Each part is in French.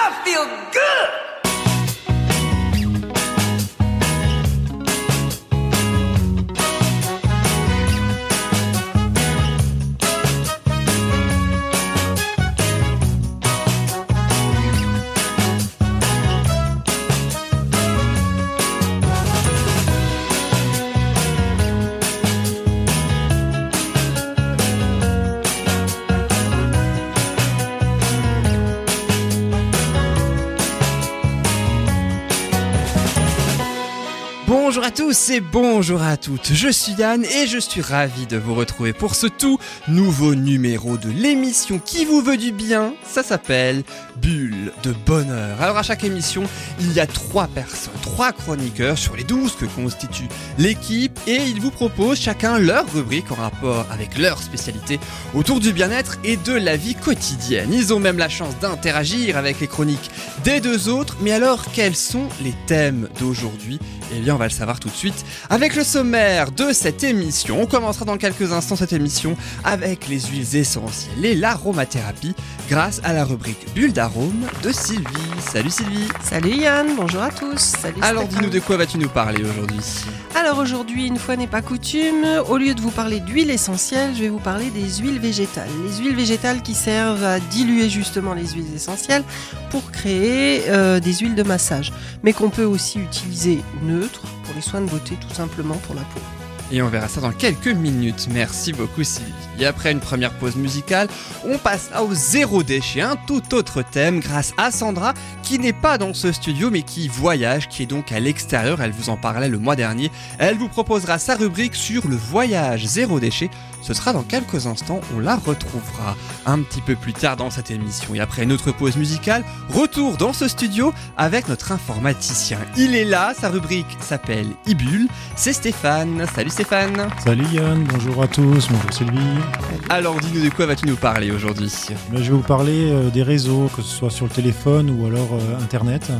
I feel good. Tous et bonjour à toutes, je suis Yann et je suis ravi de vous retrouver pour ce tout nouveau numéro de l'émission qui vous veut du bien? Ça s'appelle Bulle de Bonheur. Alors à chaque émission, il y a trois personnes, trois chroniqueurs sur les douze que constitue l'équipe et ils vous proposent chacun leur rubrique en rapport avec leur spécialité autour du bien-être et de la vie quotidienne. Ils ont même la chance d'interagir avec les chroniques des deux autres, mais alors quels sont les thèmes d'aujourd'hui? Eh bien, on va le savoir tout de suite avec le sommaire de cette émission. On commencera dans quelques instants cette émission avec les huiles essentielles et l'aromathérapie grâce à la rubrique Bulle d'arôme de Sylvie. Salut Sylvie. Salut Yann, bonjour à tous. Salut Alors dis-nous de quoi vas-tu nous parler aujourd'hui? Alors aujourd'hui, une fois n'est pas coutume, au lieu de vous parler d'huile essentielle, je vais vous parler des huiles végétales. Les huiles végétales qui servent à diluer justement les huiles essentielles pour créer euh, des huiles de massage, mais qu'on peut aussi utiliser neutres pour les soins de beauté tout simplement pour la peau. Et on verra ça dans quelques minutes. Merci beaucoup Sylvie. Et après une première pause musicale, on passe au zéro déchet, un tout autre thème grâce à Sandra qui n'est pas dans ce studio mais qui voyage, qui est donc à l'extérieur. Elle vous en parlait le mois dernier. Elle vous proposera sa rubrique sur le voyage zéro déchet. Ce sera dans quelques instants, on la retrouvera un petit peu plus tard dans cette émission. Et après une autre pause musicale, retour dans ce studio avec notre informaticien. Il est là, sa rubrique s'appelle Ibule. C'est Stéphane. Salut Stéphane. Salut Yann, bonjour à tous, bonjour Sylvie. Alors dis-nous de quoi vas-tu nous parler aujourd'hui je vais vous parler euh, des réseaux, que ce soit sur le téléphone ou alors euh, Internet,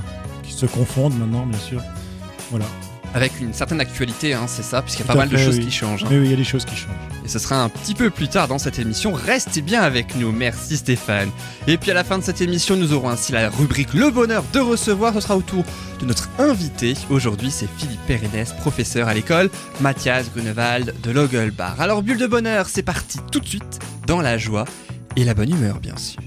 qui se confondent maintenant bien sûr. Voilà. Avec une certaine actualité, hein, c'est ça, puisqu'il y a Tout pas mal de choses oui. qui changent. hein. Mais oui, il y a des choses qui changent. Et ce sera un petit peu plus tard dans cette émission. Restez bien avec nous, merci Stéphane. Et puis à la fin de cette émission, nous aurons ainsi la rubrique Le bonheur de recevoir. Ce sera au tour de notre invité. Aujourd'hui, c'est Philippe Pérennes, professeur à l'école Mathias Grunewald de Logelbar. Alors, bulle de bonheur, c'est parti tout de suite dans la joie et la bonne humeur, bien sûr.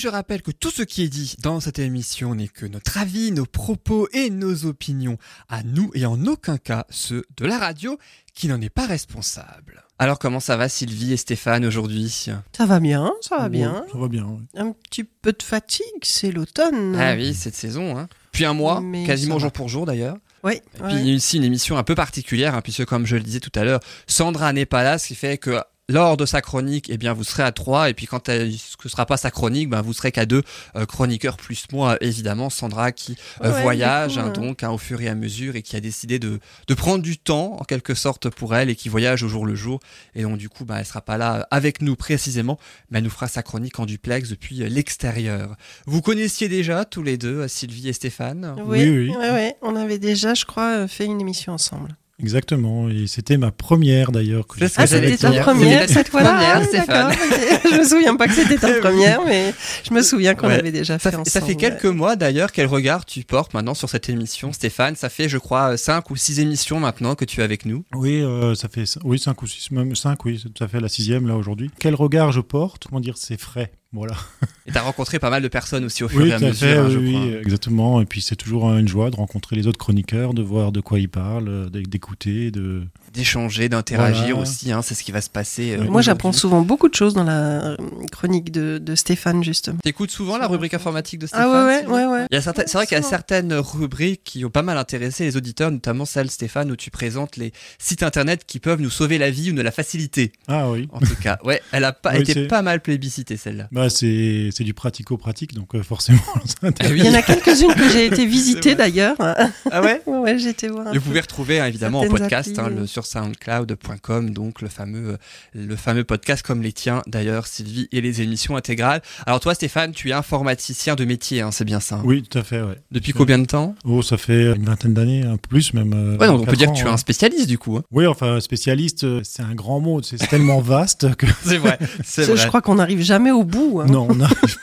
Et je rappelle que tout ce qui est dit dans cette émission n'est que notre avis, nos propos et nos opinions à nous et en aucun cas ceux de la radio qui n'en est pas responsable. Alors comment ça va Sylvie et Stéphane aujourd'hui? Ça va bien, ça va Ouais, bien. Ça va bien, oui. Un petit peu de fatigue, c'est l'automne. Ah oui, cette saison. Hein. Puis un mois, Mais quasiment ça va. jour pour jour d'ailleurs. Oui, Et ouais. puis ici une émission un peu particulière, hein, puisque comme je le disais tout à l'heure, Sandra n'est pas là, ce qui fait que lors de sa chronique, eh bien, vous serez à trois, et puis quand elle, ce ne sera pas sa chronique, ben, vous serez qu'à deux euh, chroniqueurs plus moi, évidemment, Sandra qui euh, Ouais, voyage coup, hein, ouais. donc hein, au fur et à mesure et qui a décidé de, de prendre du temps en quelque sorte pour elle et qui voyage au jour le jour. Et donc du coup, ben, elle sera pas là avec nous précisément, mais elle nous fera sa chronique en duplex depuis euh, l'extérieur. Vous connaissiez déjà tous les deux, euh, Sylvie et Stéphane? Oui, Oui, oui. ouais, ouais. On avait déjà, je crois, euh, fait une émission ensemble. Exactement. Et c'était ma première d'ailleurs. que Ah, c'était ta première cette fois-là première, Ah, Stéphane. d'accord. Je me souviens pas que c'était ta première, mais je me souviens qu'on Ouais. avait déjà Ça, fait fait- ensemble. ça fait quelques mois d'ailleurs, quel regard tu portes maintenant sur cette émission, Stéphane? Ça fait, je crois, 5 ou 6 émissions maintenant que tu es avec nous. Oui, euh, ça fait oui, 5 ou 6, même 5, oui, ça fait la sixième là aujourd'hui. Quel regard je porte? Comment dire, c'est frais. Voilà. Et tu as rencontré pas mal de personnes aussi au fur Oui, et à mesure, fait, hein, oui, je oui, crois. exactement. Et puis c'est toujours une joie de rencontrer les autres chroniqueurs, de voir de quoi ils parlent, euh, d'écouter, de. D'échanger, d'interagir Voilà. aussi, hein, c'est ce qui va se passer. euh, Oui. Moi, j'apprends souvent beaucoup de choses dans la euh, chronique de, de Stéphane, justement. T'écoutes souvent la rubrique informatique de Stéphane Ah ouais, ouais, ouais, ouais. Il y a certaines- C'est vrai qu'il y a certaines rubriques qui ont pas mal intéressé les auditeurs, notamment celle, Stéphane, où tu présentes les sites internet qui peuvent nous sauver la vie ou nous la faciliter. Ah oui. En tout cas, ouais, elle a pas Oui, été pas mal plébiscitée celle-là. Bah c'est c'est du pratico-pratique, donc euh, forcément. ça intéresse. Il y en a quelques-unes que j'ai été visiter vrai. d'ailleurs. Ah ouais Ouais, été voir. vous pouvez retrouver hein, évidemment en podcast hein, le, euh. Sur soundcloud.com, donc le fameux, euh, le fameux podcast comme les tiens d'ailleurs, Sylvie, et les émissions intégrales. Alors toi Stéphane, tu es informaticien de métier, hein, c'est bien ça hein? Oui, tout à fait, ouais. Depuis combien de temps? Oh, ça fait une vingtaine d'années, un peu plus même. euh, Ouais, donc on peut dire ans, que tu es hein. un spécialiste du coup. hein. Oui, enfin, spécialiste, euh, c'est un grand mot, c'est tellement vaste que C'est vrai, c'est Je- vrai. Je crois qu'on n'arrive jamais au bout. hein. non, on n'arrive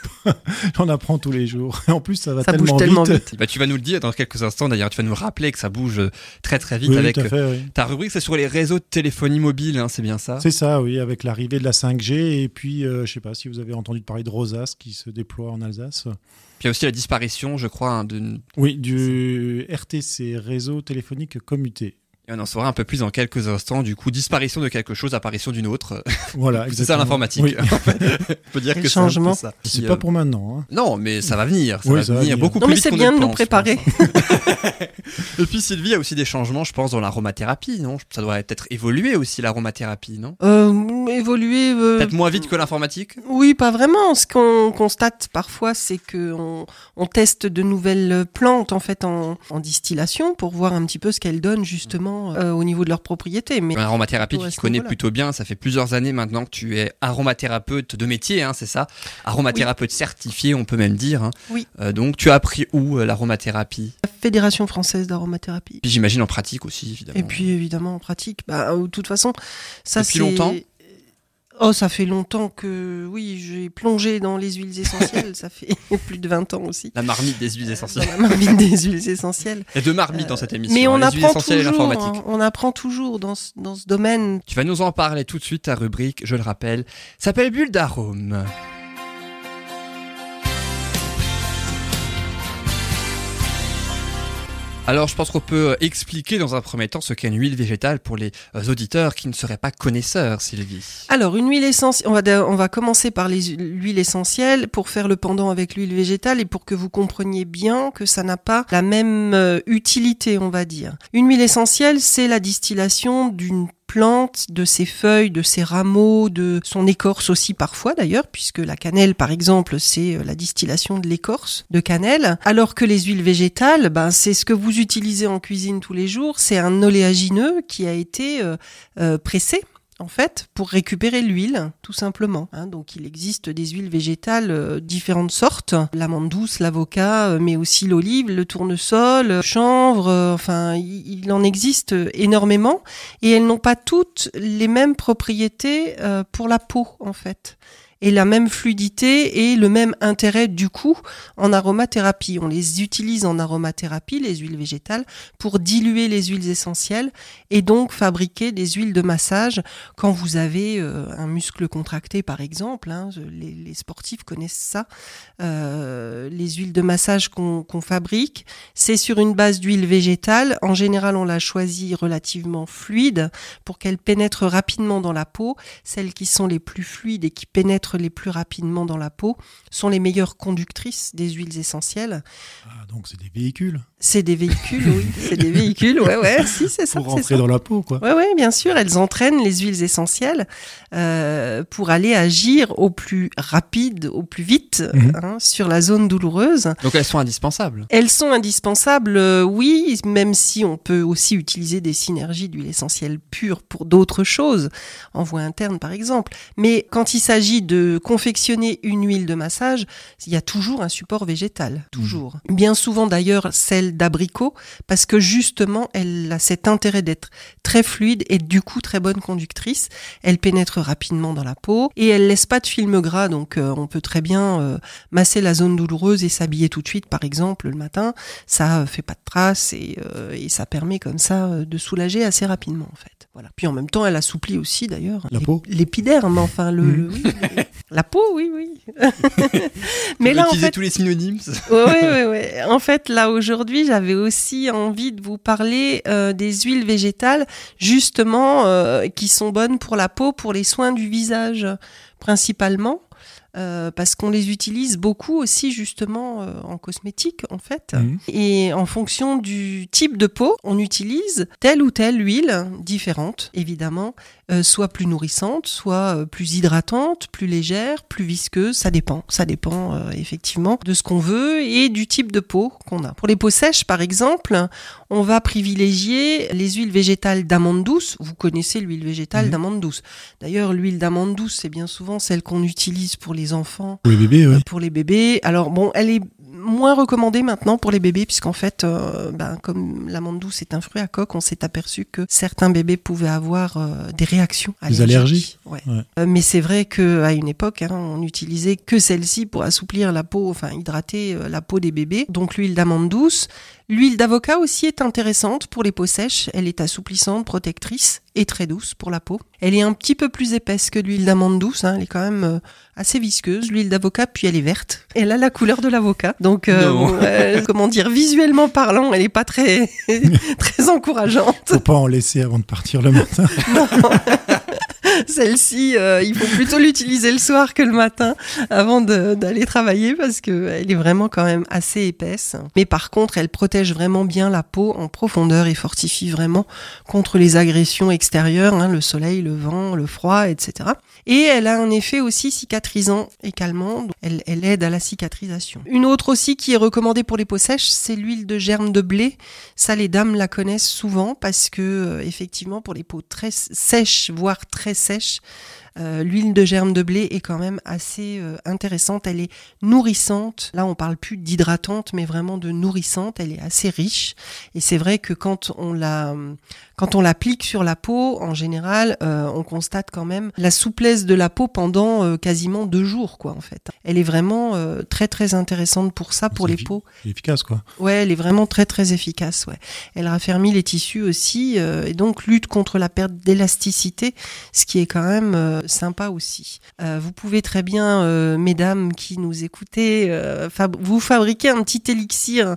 J'en apprends tous les jours. Et en plus, ça va Ça tellement, bouge tellement vite. vite. Bah, tu vas nous le dire dans quelques instants. D'ailleurs, tu vas nous rappeler que ça bouge très très vite Oui, avec fait, oui. ta rubrique. C'est sur les réseaux de téléphonie mobile, hein, c'est bien ça? C'est ça, oui, avec l'arrivée de la 5G. Et puis, euh, je sais pas si vous avez entendu parler de Rosas qui se déploie en Alsace. Puis il y a aussi la disparition, je crois, hein, d'une Oui, du RTC, réseau téléphonique commuté. Et on en saura un peu plus dans quelques instants. Du coup, disparition de quelque chose, apparition d'une autre. Voilà, C'est ça l'informatique. Oui. On peut dire Quel que c'est un peu changement. ça. C'est pas euh, pour maintenant. hein. Non, mais ça va venir. Ça Oui, va ça va venir venir. beaucoup Non, plus mais vite c'est bien de nous pense, préparer. Et puis Sylvie, il y a aussi des changements, je pense, dans l'aromathérapie, non? Ça doit être évolué aussi l'aromathérapie, non? Euh, évoluer. euh, Peut-être moins vite que l'informatique? Oui, pas vraiment. Ce qu'on constate parfois, c'est que on, on teste de nouvelles plantes en fait en, en distillation pour voir un petit peu ce qu'elles donnent justement euh, au niveau de leurs propriétés. Mais à tu connais plutôt bien. Ça fait plusieurs années maintenant que tu es aromathérapeute de métier, hein, c'est ça? Aromathérapeute certifié, on peut même dire. hein. Oui. Euh, donc, tu as appris où euh, l'aromathérapie? La Fédération française d'aromathérapie. Puis j'imagine en pratique aussi, évidemment. Et puis évidemment en pratique, bah, de toute façon, ça Depuis c'est. longtemps Oh, ça fait longtemps que oui, j'ai plongé dans les huiles essentielles. ça fait plus de 20 ans aussi. La marmite des huiles Dans essentielles. la marmite des huiles essentielles. Il y a deux marmites dans cette émission. Mais on hein, apprend toujours. hein, on apprend toujours dans ce, dans ce domaine. Tu vas nous en parler tout de suite. Ta rubrique, je le rappelle, s'appelle Bulle d'arôme. Alors, je pense qu'on peut euh, expliquer dans un premier temps ce qu'est une huile végétale pour les euh, auditeurs qui ne seraient pas connaisseurs, Sylvie. Alors, une huile essentielle, on va, on va commencer par l'huile essentielle pour faire le pendant avec l'huile végétale et pour que vous compreniez bien que ça n'a pas la même euh, utilité, on va dire. Une huile essentielle, c'est la distillation d'une plante, de ses feuilles, de ses rameaux, de son écorce aussi parfois d'ailleurs, puisque la cannelle par exemple, c'est euh, la distillation de l'écorce de cannelle, alors que les huiles végétales, ben, c'est ce que vous utilisez en cuisine tous les jours, c'est un oléagineux qui a été euh, euh, pressé en fait, pour récupérer l'huile, tout simplement. hein. donc, il existe des huiles végétales euh, différentes sortes, l'amande douce, l'avocat, euh, mais aussi l'olive, le tournesol, le chanvre. euh, enfin, il, il en existe euh, énormément, et elles n'ont pas toutes les mêmes propriétés euh, pour la peau, en fait. Et la même fluidité et le même intérêt du coup en aromathérapie. On les utilise en aromathérapie, les huiles végétales, pour diluer les huiles essentielles et donc fabriquer des huiles de massage quand vous avez euh, un muscle contracté par exemple, hein, les, sportifs connaissent ça, euh, les huiles de massage qu'on fabrique, c'est sur une base d'huile végétale. En général, on la choisit relativement fluide pour qu'elle pénètre rapidement dans la peau. Celles qui sont les plus fluides et qui pénètrent les plus rapidement dans la peau sont les meilleures conductrices des huiles essentielles. Ah, donc c'est des véhicules C'est des véhicules, oui, c'est des véhicules, ouais, ouais, si, c'est ça. pour rentrer ça. dans la peau, quoi. Ouais, ouais, bien sûr, elles entraînent les huiles essentielles euh, pour aller agir au plus rapide, au plus vite Mhm. hein, sur la zone douloureuse. Donc elles sont indispensables. Elles sont indispensables, euh, oui, même si on peut aussi utiliser des synergies d'huile essentielle pure pour d'autres choses, en voie interne par exemple. Mais quand il s'agit de confectionner une huile de massage, il y a toujours un support végétal, toujours. Bien souvent d'ailleurs celle d'abricot, parce que justement elle a cet intérêt d'être très fluide et du coup très bonne conductrice. Elle pénètre rapidement dans la peau et elle laisse pas de film gras, donc euh, on peut très bien euh, masser la zone douloureuse et s'habiller tout de suite, par exemple, le matin. Ça euh, fait pas de traces et, ça permet comme ça de soulager assez rapidement, en fait. Voilà. Puis en même temps, elle assouplit aussi, d'ailleurs, La peau l'épiderme, enfin le, Mhm. le- oui, le- la peau, oui, oui. Mais là, en utiliser fait, tous les synonymes. oui, oui, oui. En fait, là aujourd'hui, j'avais aussi envie de vous parler euh, des huiles végétales, justement, euh, qui sont bonnes pour la peau, pour les soins du visage, principalement. Euh, parce qu'on les utilise beaucoup aussi justement euh, en cosmétique en fait. Et en fonction du type de peau, on utilise telle ou telle huile différente, évidemment, euh, soit plus nourrissante, soit euh, plus hydratante, plus légère, plus visqueuse, ça dépend. Ça dépend euh, effectivement de ce qu'on veut et du type de peau qu'on a. Pour les peaux sèches, par exemple, on va privilégier les huiles végétales d'amande douce. Vous connaissez l'huile végétale Mhm. d'amande douce. D'ailleurs, l'huile d'amande douce, c'est bien souvent celle qu'on utilise pour les enfants Pour les bébés, oui. pour les bébés. Alors bon, elle est moins recommandé maintenant pour les bébés, puisqu'en fait, euh, ben, comme l'amande douce est un fruit à coque, on s'est aperçu que certains bébés pouvaient avoir euh, des réactions Des allergiques. allergies Ouais. Ouais. Euh, mais c'est vrai qu'à une époque, hein, on n'utilisait que celle-ci pour assouplir la peau, enfin hydrater la peau des bébés. Donc l'huile d'amande douce. L'huile d'avocat aussi est intéressante pour les peaux sèches. Elle est assouplissante, protectrice et très douce pour la peau. Elle est un petit peu plus épaisse que l'huile d'amande douce. hein. Elle est quand même euh, assez visqueuse. L'huile d'avocat, puis elle est verte. Elle a la couleur de l'avocat. Donc, euh, euh, comment dire, visuellement parlant, elle n'est pas très, très encourageante. Faut pas en laisser avant de partir le matin. Non. Celle-ci, euh, il faut plutôt l'utiliser le soir que le matin avant d'aller travailler parce qu'elle est vraiment quand même assez épaisse. Mais par contre, elle protège vraiment bien la peau en profondeur et fortifie vraiment contre les agressions extérieures, hein, le soleil, le vent, le froid, etc. Et elle a un effet aussi cicatrisant et calmant. Elle aide à la cicatrisation. Une autre aussi qui est recommandée pour les peaux sèches, c'est l'huile de germe de blé. Ça, les dames la connaissent souvent parce que, euh, effectivement, pour les peaux très sèches, voire très sèches, euh, l'huile de germe de blé est quand même assez euh, intéressante. Elle est nourrissante. Là, on parle plus d'hydratante, mais vraiment de nourrissante. Elle est assez riche. Et c'est vrai que quand on la, quand on l'applique sur la peau, en général, euh, on constate quand même la souplesse de la peau pendant quasiment deux jours, quoi, en fait. Elle est vraiment très très intéressante pour ça, pour les peaux. Efficace, quoi. Ouais, elle est vraiment très très efficace. Ouais. Elle raffermit les tissus aussi et donc lutte contre la perte d'élasticité, ce qui est quand même sympa aussi. Euh, vous pouvez très bien, euh, mesdames qui nous écoutez, euh, vous fabriquer un petit élixir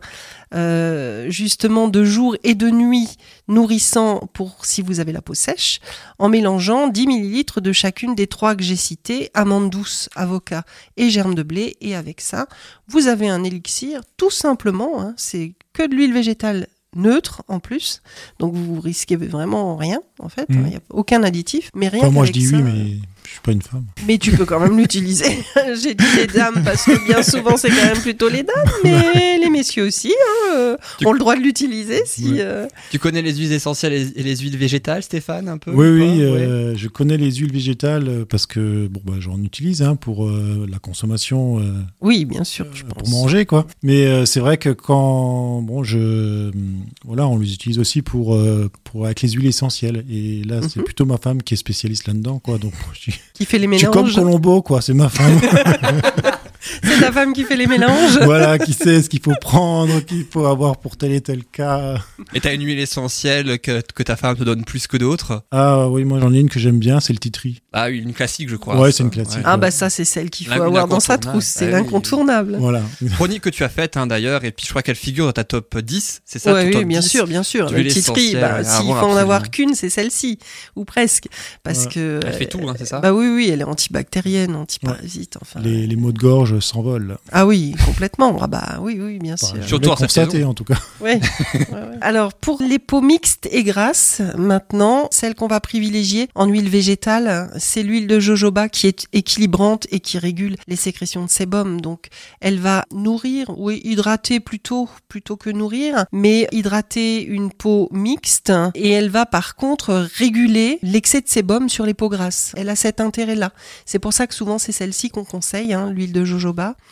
justement de jour et de nuit nourrissant pour si vous avez la peau sèche, en mélangeant 10 ml de chacune des trois que j'ai citées, amande douce, avocat et germe de blé. Et avec ça, vous avez un élixir tout simplement, hein, c'est que de l'huile végétale neutre en plus, donc vous risquez vraiment rien en fait, il n'y a aucun additif, mais rien Enfin, moi, je dis ça, oui, mais je suis pas une femme. mais tu peux quand même l'utiliser. J'ai dit les dames parce que bien souvent c'est quand même plutôt les dames, mais les messieurs aussi hein, euh, Tu- ont le droit de l'utiliser si. Ouais. euh, Tu connais les huiles essentielles et les huiles végétales, Stéphane, un peu Oui, ou oui, euh, je connais les huiles végétales parce que bon, bah, j'en utilise hein, pour euh, la consommation, euh, Oui, bien sûr, je pour manger, quoi. Mais euh, c'est vrai que quand, bon, je, hum, voilà, on les utilise aussi pour, euh, pour avec les huiles essentielles. Et là, c'est Mhm. plutôt ma femme qui est spécialiste là-dedans, quoi. Donc, je, Qui fait les je suis comme mélanges. Colombo, quoi. C'est ma femme, C'est ta femme qui fait les mélanges. voilà, qui sait ce qu'il faut prendre, qu'il faut avoir pour tel et tel cas. Et t'as une huile essentielle que, que ta femme te donne plus que d'autres? Ah oui, moi j'en ai une que j'aime bien, c'est le titri. Ah, oui, une classique, je crois. Ouais, c'est une classique. Ah bah ça c'est celle qu'il faut avoir dans sa trousse, c'est Ah oui. l'incontournable. Voilà. Chronique que tu as faite hein, d'ailleurs, et puis je crois qu'elle figure dans ta top 10, c'est ça Ouais, ton oui, top bien 10? sûr, bien sûr. L'essentiel riz, bah, à s'il faut en avoir qu'une, c'est celle-ci, ou presque, parce Ouais. que. Elle fait tout, hein, c'est ça? Bah oui, oui, elle est antibactérienne, antiparasite, enfin. Les, les maux de gorge s'envolent. Ah oui, complètement. Ah bah oui, oui, bien sûr. Enfin, je Surtout l'ai en cette constaté en tout cas. Ouais, ouais. Alors pour les peaux mixtes et grasses, maintenant, celle qu'on va privilégier en huile végétale, c'est l'huile de jojoba qui est équilibrante et qui régule les sécrétions de sébum. Donc elle va nourrir ou hydrater plutôt plutôt que nourrir, mais hydrater une peau mixte et elle va par contre réguler l'excès de sébum sur les peaux grasses. Elle a cet intérêt-là. C'est pour ça que souvent c'est celle-ci qu'on conseille, hein, l'huile de jojoba.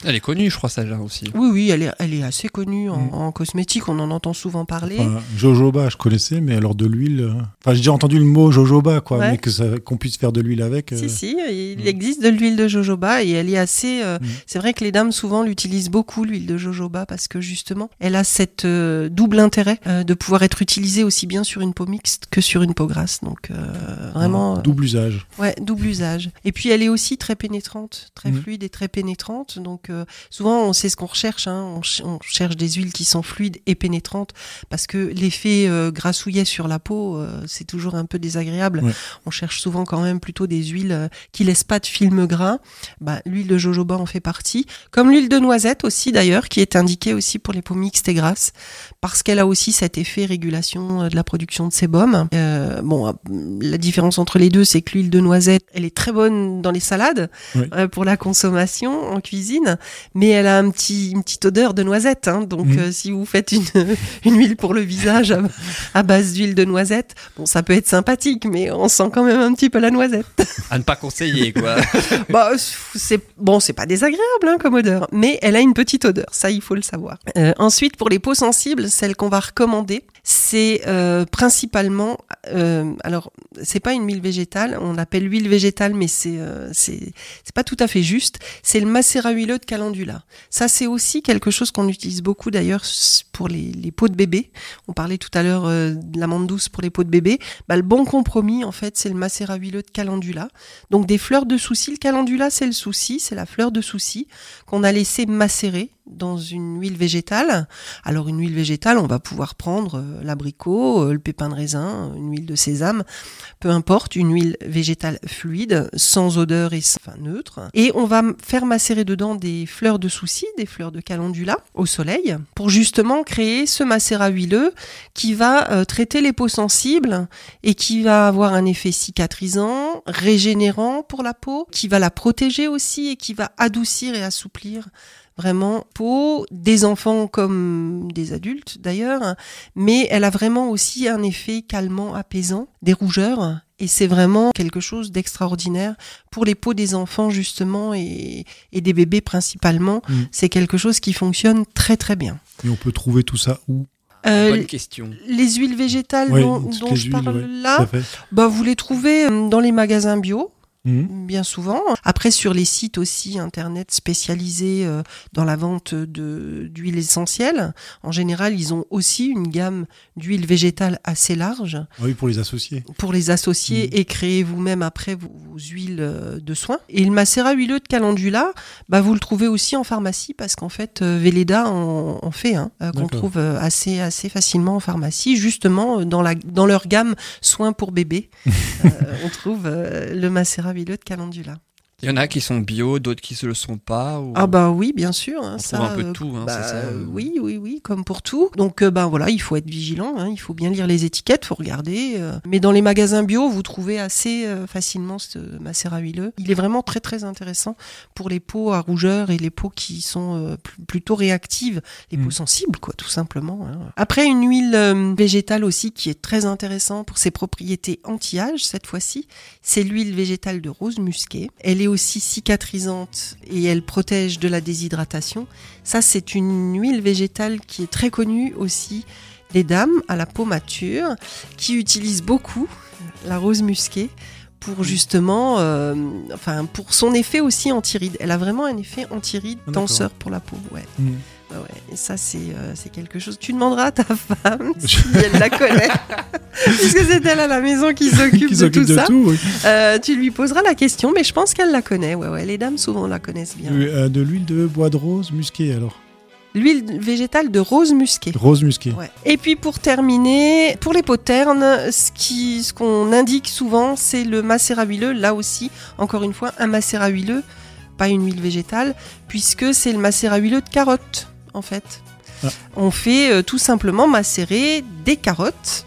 Elle est connue, je crois, celle-là aussi. Oui, oui, elle est, elle est assez connue en, Mm. en cosmétique, on en entend souvent parler. Enfin, jojoba, je connaissais, mais alors de l'huile. euh, Enfin, j'ai déjà entendu le mot jojoba, quoi, Ouais. mais que qu'on puisse faire de l'huile avec. euh, Si, si, il Mm. existe de l'huile de jojoba et elle est assez. euh, Mm. C'est vrai que les dames souvent l'utilisent beaucoup, l'huile de jojoba, parce que justement, elle a cette euh, double intérêt euh, de pouvoir être utilisée aussi bien sur une peau mixte que sur une peau grasse. Donc, euh, vraiment. double usage. Ouais, double usage. Et puis elle est aussi très pénétrante, très fluide et très pénétrante. Donc euh, souvent on sait ce qu'on recherche, hein. on, ch- on cherche des huiles qui sont fluides et pénétrantes parce que l'effet euh, grassouillet sur la peau, euh, c'est toujours un peu désagréable. Ouais. On cherche souvent quand même plutôt des huiles euh, qui laissent pas de film gras. Bah, l'huile de jojoba en fait partie, comme l'huile de noisette aussi d'ailleurs, qui est indiquée aussi pour les peaux mixtes et grasses parce qu'elle a aussi cet effet régulation de la production de sébum. Bon, la différence entre les deux, c'est que l'huile de noisette, elle est très bonne dans les salades Oui. pour la consommation en cuisine, mais elle a un petit, une petite odeur de noisette. hein. donc, Mhm. euh, si vous faites une, une huile pour le visage à, à base d'huile de noisette, bon, ça peut être sympathique, mais on sent quand même un petit peu la noisette. À ne pas conseiller, quoi. bah, c'est bon, c'est pas désagréable hein, comme odeur, mais elle a une petite odeur. Ça, il faut le savoir. Euh, ensuite, pour les peaux sensibles, celle qu'on va recommander, c'est euh, principalement, euh, alors c'est pas une huile végétale, on l'appelle huile végétale, mais c'est c'est c'est pas tout à fait juste. C'est le macérat huileux de calendula. Ça, c'est aussi quelque chose qu'on utilise beaucoup d'ailleurs pour les, les peaux de bébé. On parlait tout à l'heure euh, de l'amande douce pour les peaux de bébé. Bah, le bon compromis, en fait, c'est le macérat huileux de calendula. Donc des fleurs de souci. Le calendula, c'est le souci, c'est la fleur de souci qu'on a laissé macérer dans une huile végétale. Alors une huile végétale, on va pouvoir prendre euh, l'abricot, euh, le pépin de raisin, une huile de sésame, peu importe, une huile végétale fluide, sans odeur et sans- enfin, neutre. Et on va faire macérer dedans des fleurs de souci, des fleurs de calendula au soleil, pour justement créer ce macérat huileux qui va euh, traiter les peaux sensibles et qui va avoir un effet cicatrisant, régénérant pour la peau, qui va la protéger aussi et qui va adoucir et assouplir vraiment peau des enfants comme des adultes d'ailleurs, mais elle a vraiment aussi un effet calmant, apaisant, des rougeurs. Et c'est vraiment quelque chose d'extraordinaire pour les peaux des enfants justement et, et des bébés principalement. Mm. C'est quelque chose qui fonctionne très très bien. Et on peut trouver tout ça où? Euh, Bonne question. les huiles végétales Oui, dont, je huiles, parle ouais, là, bah, vous les trouvez euh, dans les magasins bio, Mhm. bien souvent. Après, sur les sites aussi internet spécialisés euh, dans la vente d'huiles essentielles, en général, ils ont aussi une gamme d'huiles végétales assez large Ah Oui, pour les associer. pour les associer Mhm. et créer vous-même après vos, vos huiles euh, de soins. Et le macérat huileux de calendula, bah, vous le trouvez aussi en pharmacie parce qu'en fait, euh, Velleda en, en fait un qu'on trouve assez, assez facilement en pharmacie, justement dans, la, dans leur gamme soins pour bébés. euh, on trouve euh, le macérat de calendula. Il y en a qui sont bio, d'autres qui ne le sont pas. Ou... Ah bah oui, bien sûr. hein, On ça, trouve un peu de euh, tout, hein, bah, c'est ça, euh. Oui, oui, oui, comme pour tout. Donc ben voilà, il faut être vigilant, hein, il faut bien lire les étiquettes, faut regarder. euh. Mais dans les magasins bio, vous trouvez assez euh, facilement ce macérat huileux. Il est vraiment très très intéressant pour les peaux à rougeur et les peaux qui sont pl- plutôt réactives, les Mm. peaux sensibles quoi, tout simplement. hein. Après une huile végétale aussi qui est très intéressante pour ses propriétés anti-âge cette fois-ci, c'est l'huile végétale de rose musquée. Elle est aussi cicatrisante et elle protège de la déshydratation. Ça, c'est une huile végétale qui est très connue aussi des dames à la peau mature qui utilisent beaucoup la rose musquée pour justement, euh, enfin, pour son effet aussi anti-rides. Elle a vraiment un effet anti-rides Ah, d'accord. tenseur pour la peau. Ouais. Mhm. Ouais. Et ça, c'est euh, c'est quelque chose. Tu demanderas à ta femme si elle la connaît. Puisque c'est elle à la maison qui s'occupe de tout de ça. tout, oui. Euh, tu lui poseras la question, mais je pense qu'elle la connaît. Ouais, ouais. Les dames, souvent, la connaissent bien. Euh, de l'huile de bois de rose musquée, alors. L'huile végétale de rose musquée. Rose musquée. Ouais. Et puis pour terminer, pour les peaux ternes, ce qui, ce qu'on indique souvent, c'est le macérat huileux. Là aussi, encore une fois, un macérat huileux, pas une huile végétale, puisque c'est le macérat huileux de carotte, en fait. Ah. On fait euh, tout simplement macérer des carottes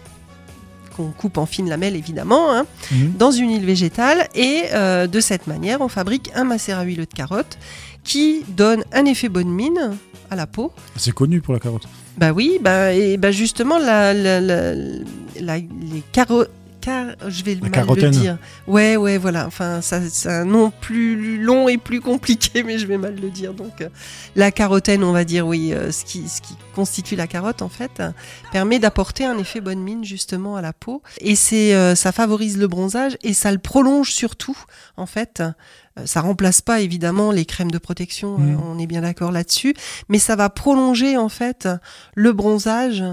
qu'on coupe en fines lamelles évidemment, hein, Mhm. dans une huile végétale et euh, de cette manière on fabrique un macérat huileux de carotte qui donne un effet bonne mine à la peau C'est connu pour la carotte. bah oui, bah, et bah justement, la, la, la- la- les carottes. Je vais La mal le carotène. dire. Ouais, ouais, voilà. Enfin, ça, c'est un nom plus long et plus compliqué, mais je vais mal le dire. Donc, euh, la carotène, on va dire, oui, euh, ce, qui, ce qui constitue la carotte, en fait, euh, permet d'apporter un effet bonne mine, justement, à la peau. Et c'est, euh, ça favorise le bronzage et ça le prolonge surtout, en fait. Ça remplace pas évidemment les crèmes de protection, euh, on est bien d'accord là-dessus, mais ça va prolonger en fait le bronzage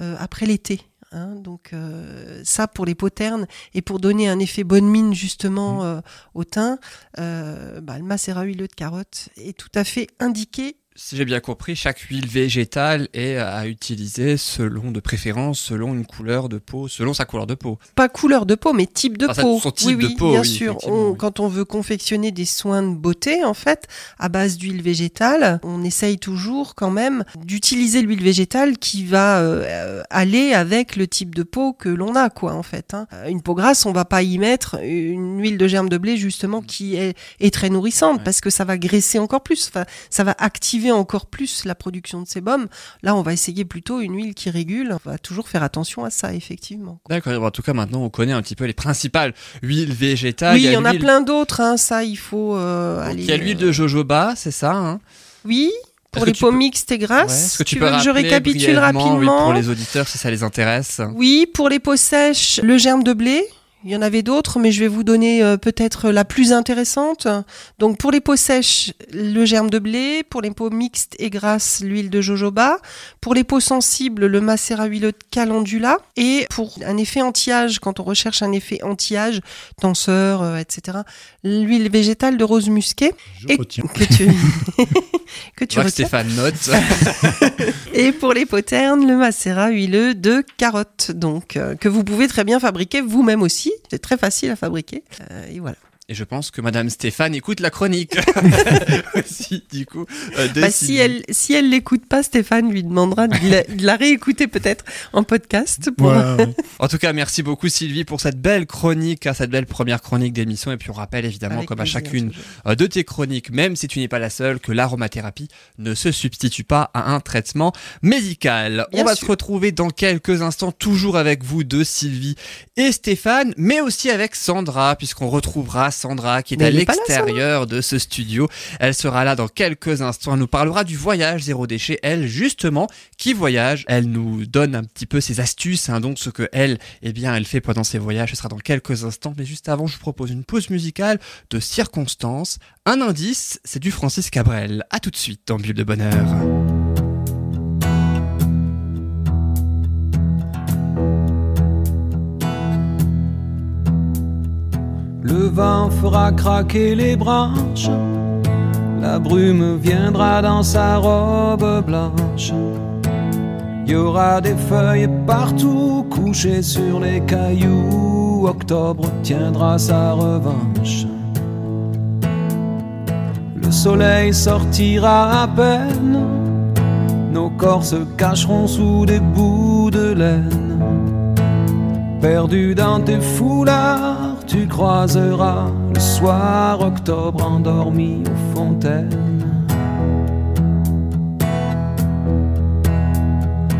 euh, après l'été. Hein. donc euh, ça pour les peaux ternes et pour donner un effet bonne mine justement euh, au teint, euh, bah, le macérat huileux de carotte est tout à fait indiqué si j'ai bien compris, chaque huile végétale est à utiliser selon de préférence, selon une couleur de peau, selon sa couleur de peau. Pas couleur de peau, mais type de ça, peau. son type oui, de oui, peau, bien oui, sûr. effectivement, On- oui. Quand on veut confectionner des soins de beauté, en fait, à base d'huile végétale, on essaye toujours quand même d'utiliser l'huile végétale qui va euh, aller avec le type de peau que l'on a, quoi, en fait. hein. Euh, Une peau grasse, on va pas y mettre une huile de germe de blé justement qui est, est très nourrissante Ouais. parce que ça va graisser encore plus, enfin, ça va activer encore plus la production de sébum. Là, on va essayer plutôt une huile qui régule. On va toujours faire attention à ça, effectivement. D'accord, en tout cas maintenant on connaît un petit peu les principales huiles végétales. Oui, il y en a plein d'autres, hein, ça il faut euh, aller. Il y a l'huile de jojoba, c'est ça hein Oui, pour les peaux peux- mixtes et grasses. Que tu, tu peux veux que je récapitule oui, rapidement pour les auditeurs si ça les intéresse Oui, pour les peaux sèches, le germe de blé. Il y en avait d'autres, mais je vais vous donner euh, peut-être la plus intéressante. Donc pour les peaux sèches, le germe de blé. Pour les peaux mixtes et grasses, l'huile de jojoba. Pour les peaux sensibles, le macérat huileux de calendula. Et pour un effet anti-âge, quand on recherche un effet anti-âge, tenseur, euh, etc., l'huile végétale de rose musquée. Je Et retiens. que tu, que retiens. Stéphane note. Et pour les peaux ternes, le macérat huileux de carotte, donc euh, que vous pouvez très bien fabriquer vous-même aussi. C'est très facile à fabriquer. Euh, et voilà. Et je pense que Madame Stéphane écoute la chronique aussi, du coup. euh, Bah, si Sylvie. elle si elle l'écoute pas, Stéphane lui demandera de la, de la réécouter peut-être en podcast. Pour... Voilà, ouais. En tout cas, merci beaucoup Sylvie pour cette belle chronique, hein, cette belle première chronique d'émission. Et puis on rappelle évidemment, Avec comme à chacune toujours. euh, de tes chroniques, même si tu n'es pas la seule, que l'aromathérapie ne se substitue pas à un traitement médical. Bien on va sûr. se retrouver dans quelques instants, toujours avec vous deux, Sylvie et Stéphane, mais aussi avec Sandra, puisqu'on retrouvera Sandra qui est Mais à l'extérieur de ce studio. Elle sera là dans quelques instants. Elle nous parlera du voyage zéro déchet. Elle, justement, qui voyage? Elle nous donne un petit peu ses astuces, hein, donc ce que elle, eh bien, elle fait pendant ses voyages. Ce sera dans quelques instants. Mais juste avant, je vous propose une pause musicale de circonstance. Un indice, c'est du Francis Cabrel. À tout de suite dans Bulle de Bonheur. Le vent fera craquer les branches, la brume viendra dans sa robe blanche. Il y aura des feuilles partout couchées sur les cailloux. Octobre tiendra sa revanche. Le soleil sortira à peine, nos corps se cacheront sous des bouts de laine. Perdu dans tes foulards, tu croiseras le soir octobre endormi aux fontaines.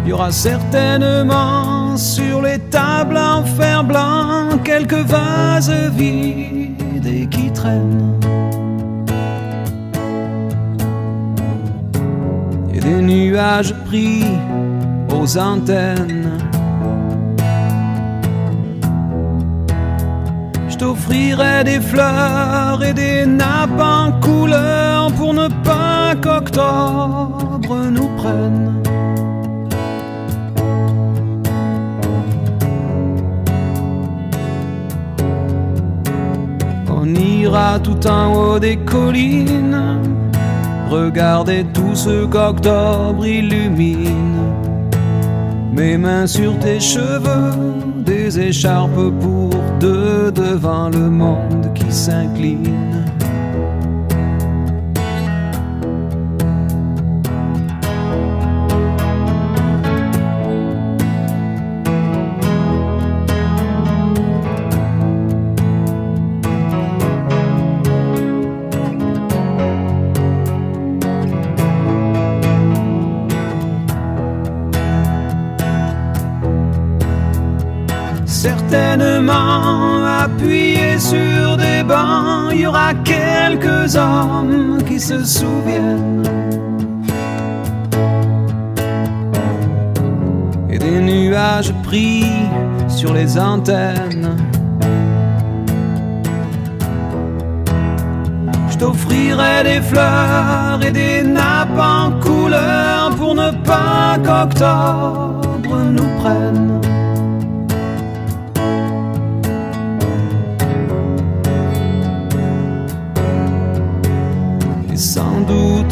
Il y aura certainement sur les tables en fer blanc quelques vases vides et qui traînent. Et des nuages pris aux antennes. Je t'offrirai des fleurs et des nappes en couleur pour ne pas qu'octobre nous prenne. On ira tout en haut des collines, regarder tout ce qu'octobre illumine. Mes mains sur tes cheveux, des écharpes pour deux devant le monde qui s'incline. Sur des bancs, il y aura quelques hommes qui se souviennent. Et des nuages pris sur les antennes. Je t'offrirai des fleurs et des nappes en couleur pour ne pas qu'octobre nous prenne.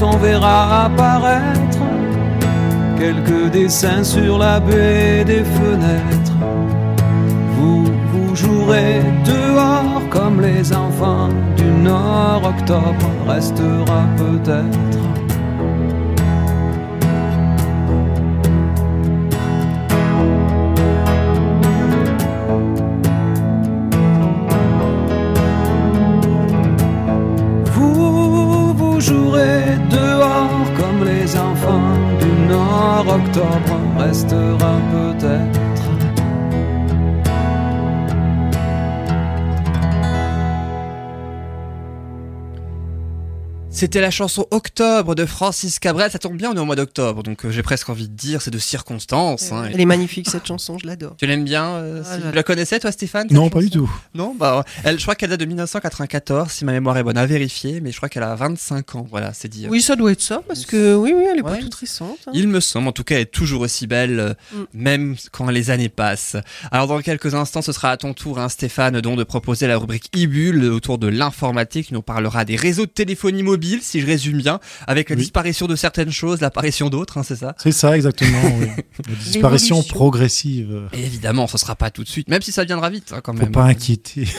On verra apparaître quelques dessins sur la baie des fenêtres. Vous, vous jouerez dehors comme les enfants du Nord. Octobre restera peut-être. Octobre restera peut-être. C'était la chanson Octobre de Francis Cabrel. Ça tombe bien, on est au mois d'octobre, donc euh, j'ai presque envie de dire, c'est de circonstance. hein. Elle est magnifique cette chanson, je l'adore. Tu l'aimes bien euh, Ah, si-. Tu la connaissais toi Stéphane Non, pas du tout. Non, bah elle, je crois qu'elle date de 1994, si ma mémoire est bonne, à vérifier, mais je crois qu'elle a 25 ans. Voilà, c'est dit. Oui, ça doit être ça, parce que oui, oui, elle est pas toute récente. hein. Il me semble, en tout cas, elle est toujours aussi belle, euh, Mm. même quand les années passent. Alors, dans quelques instants, ce sera à ton tour, hein, Stéphane, donc, de proposer la rubrique e autour de l'informatique. Tu nous parlera des réseaux de téléphonie mobile, si je résume bien, avec la Oui. disparition de certaines choses, l'apparition d'autres, hein, c'est ça? C'est ça, exactement. oui. La disparition L'évolution. progressive. Et évidemment, ce sera pas tout de suite, même si ça viendra vite, hein, quand Faut même. pas inquiéter.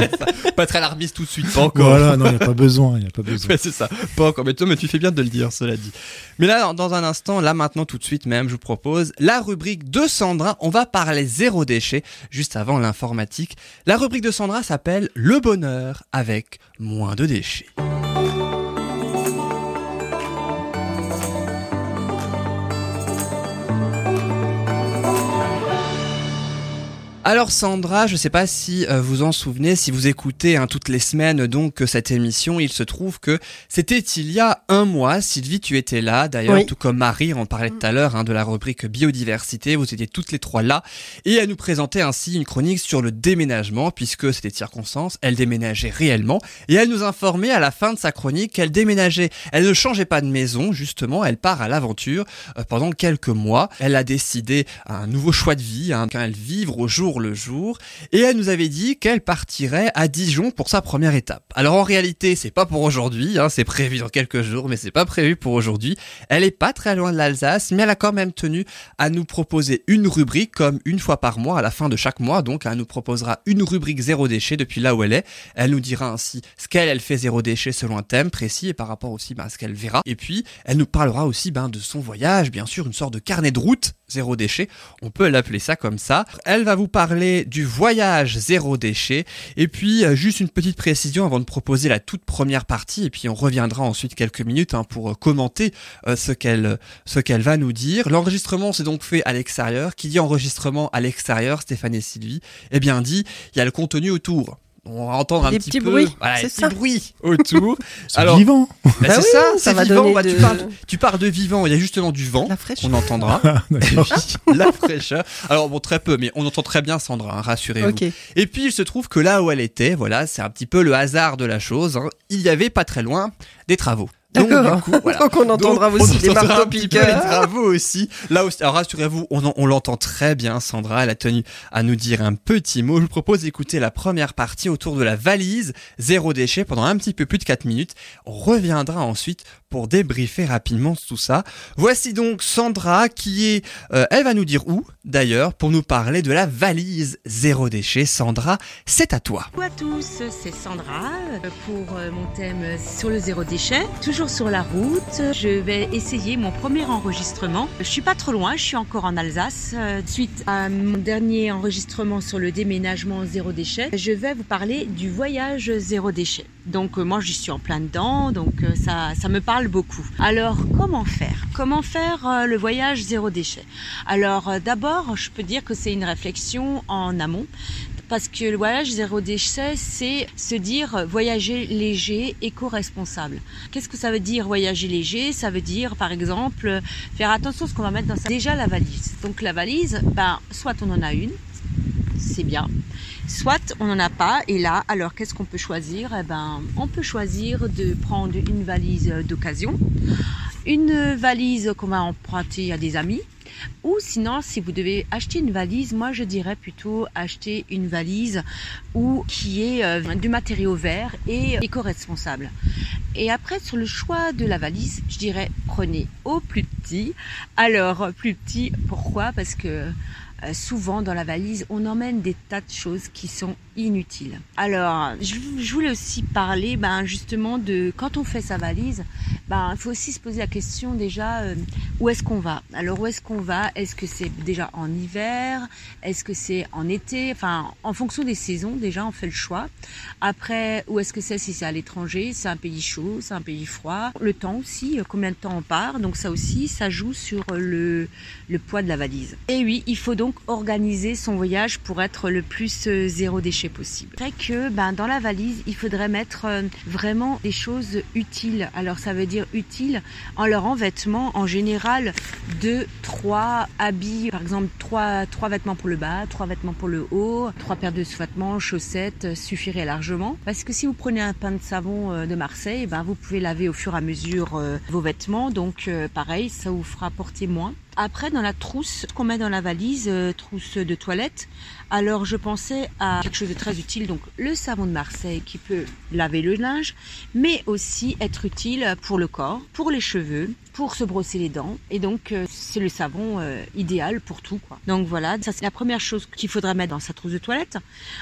Pas très alarmiste tout de suite, pas encore. voilà, non, il n'y a pas besoin. Il a pas besoin. C'est ça. Pas encore. Mais toi, mais tu fais bien de le dire, cela dit. Mais là, dans- dans un instant, là maintenant, tout de suite même, je vous propose la rubrique de Sandra. On va parler zéro déchet, juste avant l'informatique. La rubrique de Sandra s'appelle Le bonheur avec moins de déchets. Alors Sandra, je sais pas si euh, vous en souvenez, si vous écoutez hein, toutes les semaines donc cette émission, il se trouve que c'était il y a un mois. Sylvie, tu étais là, d'ailleurs, Oui. tout comme Marie, on parlait tout à l'heure hein, de la rubrique biodiversité. Vous étiez toutes les trois là et elle nous présentait ainsi une chronique sur le déménagement, puisque c'était circonstance, elle déménageait réellement et elle nous informait à la fin de sa chronique qu'elle déménageait. Elle ne changeait pas de maison, justement, elle part à l'aventure euh, pendant quelques mois. Elle a décidé un nouveau choix de vie, hein, qu'elle vivre au jour le jour, et elle nous avait dit qu'elle partirait à Dijon pour sa première étape. Alors en réalité, c'est pas pour aujourd'hui, hein, c'est prévu dans quelques jours, mais c'est pas prévu pour aujourd'hui. Elle est pas très loin de l'Alsace, mais elle a quand même tenu à nous proposer une rubrique comme une fois par mois, à la fin de chaque mois, donc elle nous proposera une rubrique zéro déchet depuis là où elle est. Elle nous dira ainsi ce qu'elle elle fait zéro déchet selon un thème précis et par rapport aussi ben, à ce qu'elle verra. Et puis elle nous parlera aussi ben, de son voyage, bien sûr, une sorte de carnet de route zéro déchet. On peut l'appeler ça comme ça. Elle va vous parler du voyage zéro déchet. Et puis euh, juste une petite précision avant de proposer la toute première partie. Et puis on reviendra ensuite quelques minutes hein, pour euh, commenter euh, ce qu'elle ce va nous dire. L'enregistrement s'est donc fait à l'extérieur. Qui dit enregistrement à l'extérieur, Stéphane et Sylvie, eh bien dit, il y a le contenu autour. On va entendre un Des petit petits peu bruits, voilà, c'est des ça. petits bruits autour. C'est Alors, vivant. Bah, Bah c'est oui, ça, ça c'est va vivant. donner tu, parles, tu parles de vivant, il y a justement du vent La fraîcheur. qu'on entendra. D'accord. la fraîcheur. Alors bon, très peu, mais on entend très bien Sandra, hein, rassurez-vous. Et puis il se trouve que là où elle était, voilà, c'est un petit peu le hasard de la chose. hein, il y avait pas très loin des travaux. Donc, D'accord. du coup, voilà. Donc on entendra Donc, aussi on des marteaux piqueurs. Travaux aussi. Là aussi, alors rassurez-vous, on, en- on l'entend très bien, Sandra. Elle a tenu à nous dire un petit mot. Je vous propose d'écouter la première partie autour de la valise zéro déchet pendant un petit peu plus de 4 minutes. On reviendra ensuite pour débriefer rapidement tout ça. Voici donc Sandra qui est, euh, elle va nous dire où d'ailleurs pour nous parler de la valise zéro déchet. Sandra, c'est à toi. Bonjour à tous, c'est Sandra euh, pour euh, mon thème sur le zéro déchet. Toujours sur la route, je vais essayer mon premier enregistrement. Je suis pas trop loin, je suis encore en Alsace. Suite à mon dernier enregistrement sur le déménagement zéro déchet, je vais vous parler du voyage zéro déchet. Donc euh, moi j'y suis en plein dedans, donc euh, ça, ça me parle beaucoup. Alors comment faire? Comment faire euh, le voyage zéro déchet? Alors d'abord, je peux dire que c'est une réflexion en amont parce que le voyage zéro déchet, c'est se dire voyager léger, éco-responsable. Qu'est-ce que ça veut dire voyager léger? Ça veut dire, par exemple, faire attention à ce qu'on va mettre dans sa... Déjà la valise. Donc la valise, ben, soit on en a une, c'est bien, soit on n'en a pas, et là, alors qu'est-ce qu'on peut choisir? Eh ben, on peut choisir de prendre une valise d'occasion, une valise qu'on va emprunter à des amis, ou sinon, si vous devez acheter une valise, moi je dirais plutôt acheter une valise ou qui est euh, du matériau vert et éco-responsable. Et après, sur le choix de la valise, je dirais prenez au plus petit. Alors, plus petit, pourquoi? Parce que euh, souvent dans la valise, on emmène des tas de choses qui sont inutiles. Alors, je, voulais aussi parler ben, justement de quand on fait sa valise, ben, il faut aussi se poser la question déjà euh, où est-ce qu'on va? Alors où est-ce qu'on va? Est-ce que c'est déjà en hiver? Est-ce que c'est en été? Enfin, en fonction des saisons, déjà on fait le choix. Après, où est-ce que c'est? Si c'est à l'étranger C'est un pays chaud, c'est un pays froid. Le temps aussi, euh, combien de temps on part? Donc ça aussi, ça joue sur le, le poids de la valise. Et oui, il faut donc organiser son voyage pour être le plus euh, zéro déchet possible. C'est vrai que ben, dans la valise, il faudrait mettre euh, vraiment des choses utiles. Alors ça veut dire utiles en leur en vêtements, en général, deux, trois habits, par exemple trois, trois vêtements pour le bas, trois vêtements pour le haut, trois paires de sous-vêtements, chaussettes euh, suffirait largement. Parce que si vous prenez un pain de savon de Marseille, ben, vous pouvez laver au fur et à mesure vos vêtements. Donc pareil, ça vous fera porter moins. Après, dans la trousse qu'on met dans la valise, euh, trousse de toilette, alors je pensais à quelque chose de très utile, donc le savon de Marseille qui peut laver le linge, mais aussi être utile pour le corps, pour les cheveux, pour se brosser les dents. Et donc euh, c'est le savon euh, idéal pour tout. Quoi. Donc voilà, ça c'est la première chose qu'il faudra mettre dans sa trousse de toilette.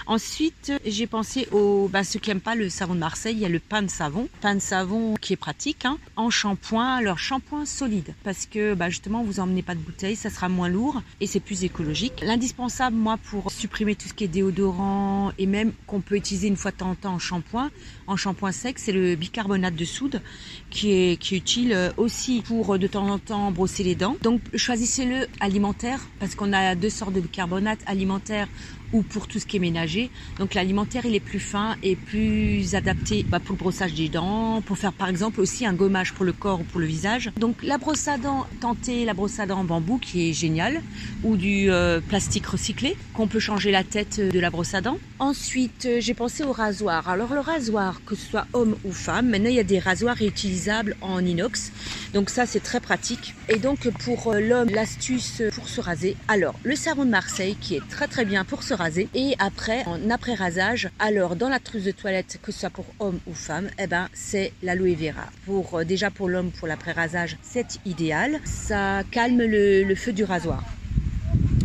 Ensuite, j'ai pensé aux bah, ceux qui n'aiment pas le savon de Marseille, il y a le pain de savon, pain de savon qui est pratique, hein, en shampoing, alors shampoing solide, parce que bah, justement vous emmenez pas de bouteille, ça sera moins lourd et c'est plus écologique. L'indispensable, moi, pour supprimer tout ce qui est déodorant et même qu'on peut utiliser une fois de temps en temps en shampoing, en shampoing sec, c'est le bicarbonate de soude qui est, qui est utile euh, aussi pour euh, de temps en temps brosser les dents. Donc choisissez-le alimentaire parce qu'on a deux sortes de bicarbonate alimentaire ou pour tout ce qui est ménager. Donc l'alimentaire il est plus fin et plus adapté bah, pour le brossage des dents, pour faire par exemple aussi un gommage pour le corps ou pour le visage. Donc la brosse à dents, tentez la brosse à dents en bambou qui est géniale ou du euh, plastique recyclé qu'on peut changer la tête de la brosse à dents. Ensuite euh, j'ai pensé au rasoir. Alors le rasoir que ce soit homme ou femme, maintenant il y a des rasoirs réutilisables en inox. Donc ça c'est très pratique. Et donc pour euh, l'homme l'astuce pour se raser. Alors le savon de Marseille qui est très très bien pour se Et après, en après-rasage, alors dans la trousse de toilette, que ce soit pour homme ou femme, eh ben, c'est l'aloe vera. Pour, euh, déjà pour l'homme, pour l'après-rasage, c'est idéal. Ça calme le, le feu du rasoir.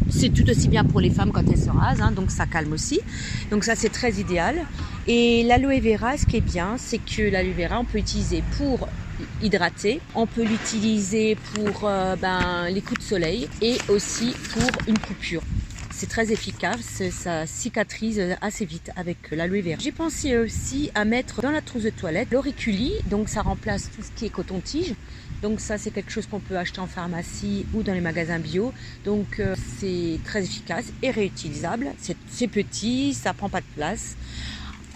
C'est tout aussi bien pour les femmes quand elles se rasent, hein, donc ça calme aussi. Donc ça c'est très idéal. Et l'aloe vera, ce qui est bien, c'est que l'aloe vera, on peut utiliser pour hydrater, on peut l'utiliser pour euh, ben, les coups de soleil et aussi pour une coupure c'est très efficace, ça cicatrise assez vite avec l'aloe vera. J'ai pensé aussi à mettre dans la trousse de toilette l'auriculi, donc ça remplace tout ce qui est coton-tige. Donc ça c'est quelque chose qu'on peut acheter en pharmacie ou dans les magasins bio. Donc euh, c'est très efficace et réutilisable. C'est petit, ça prend pas de place.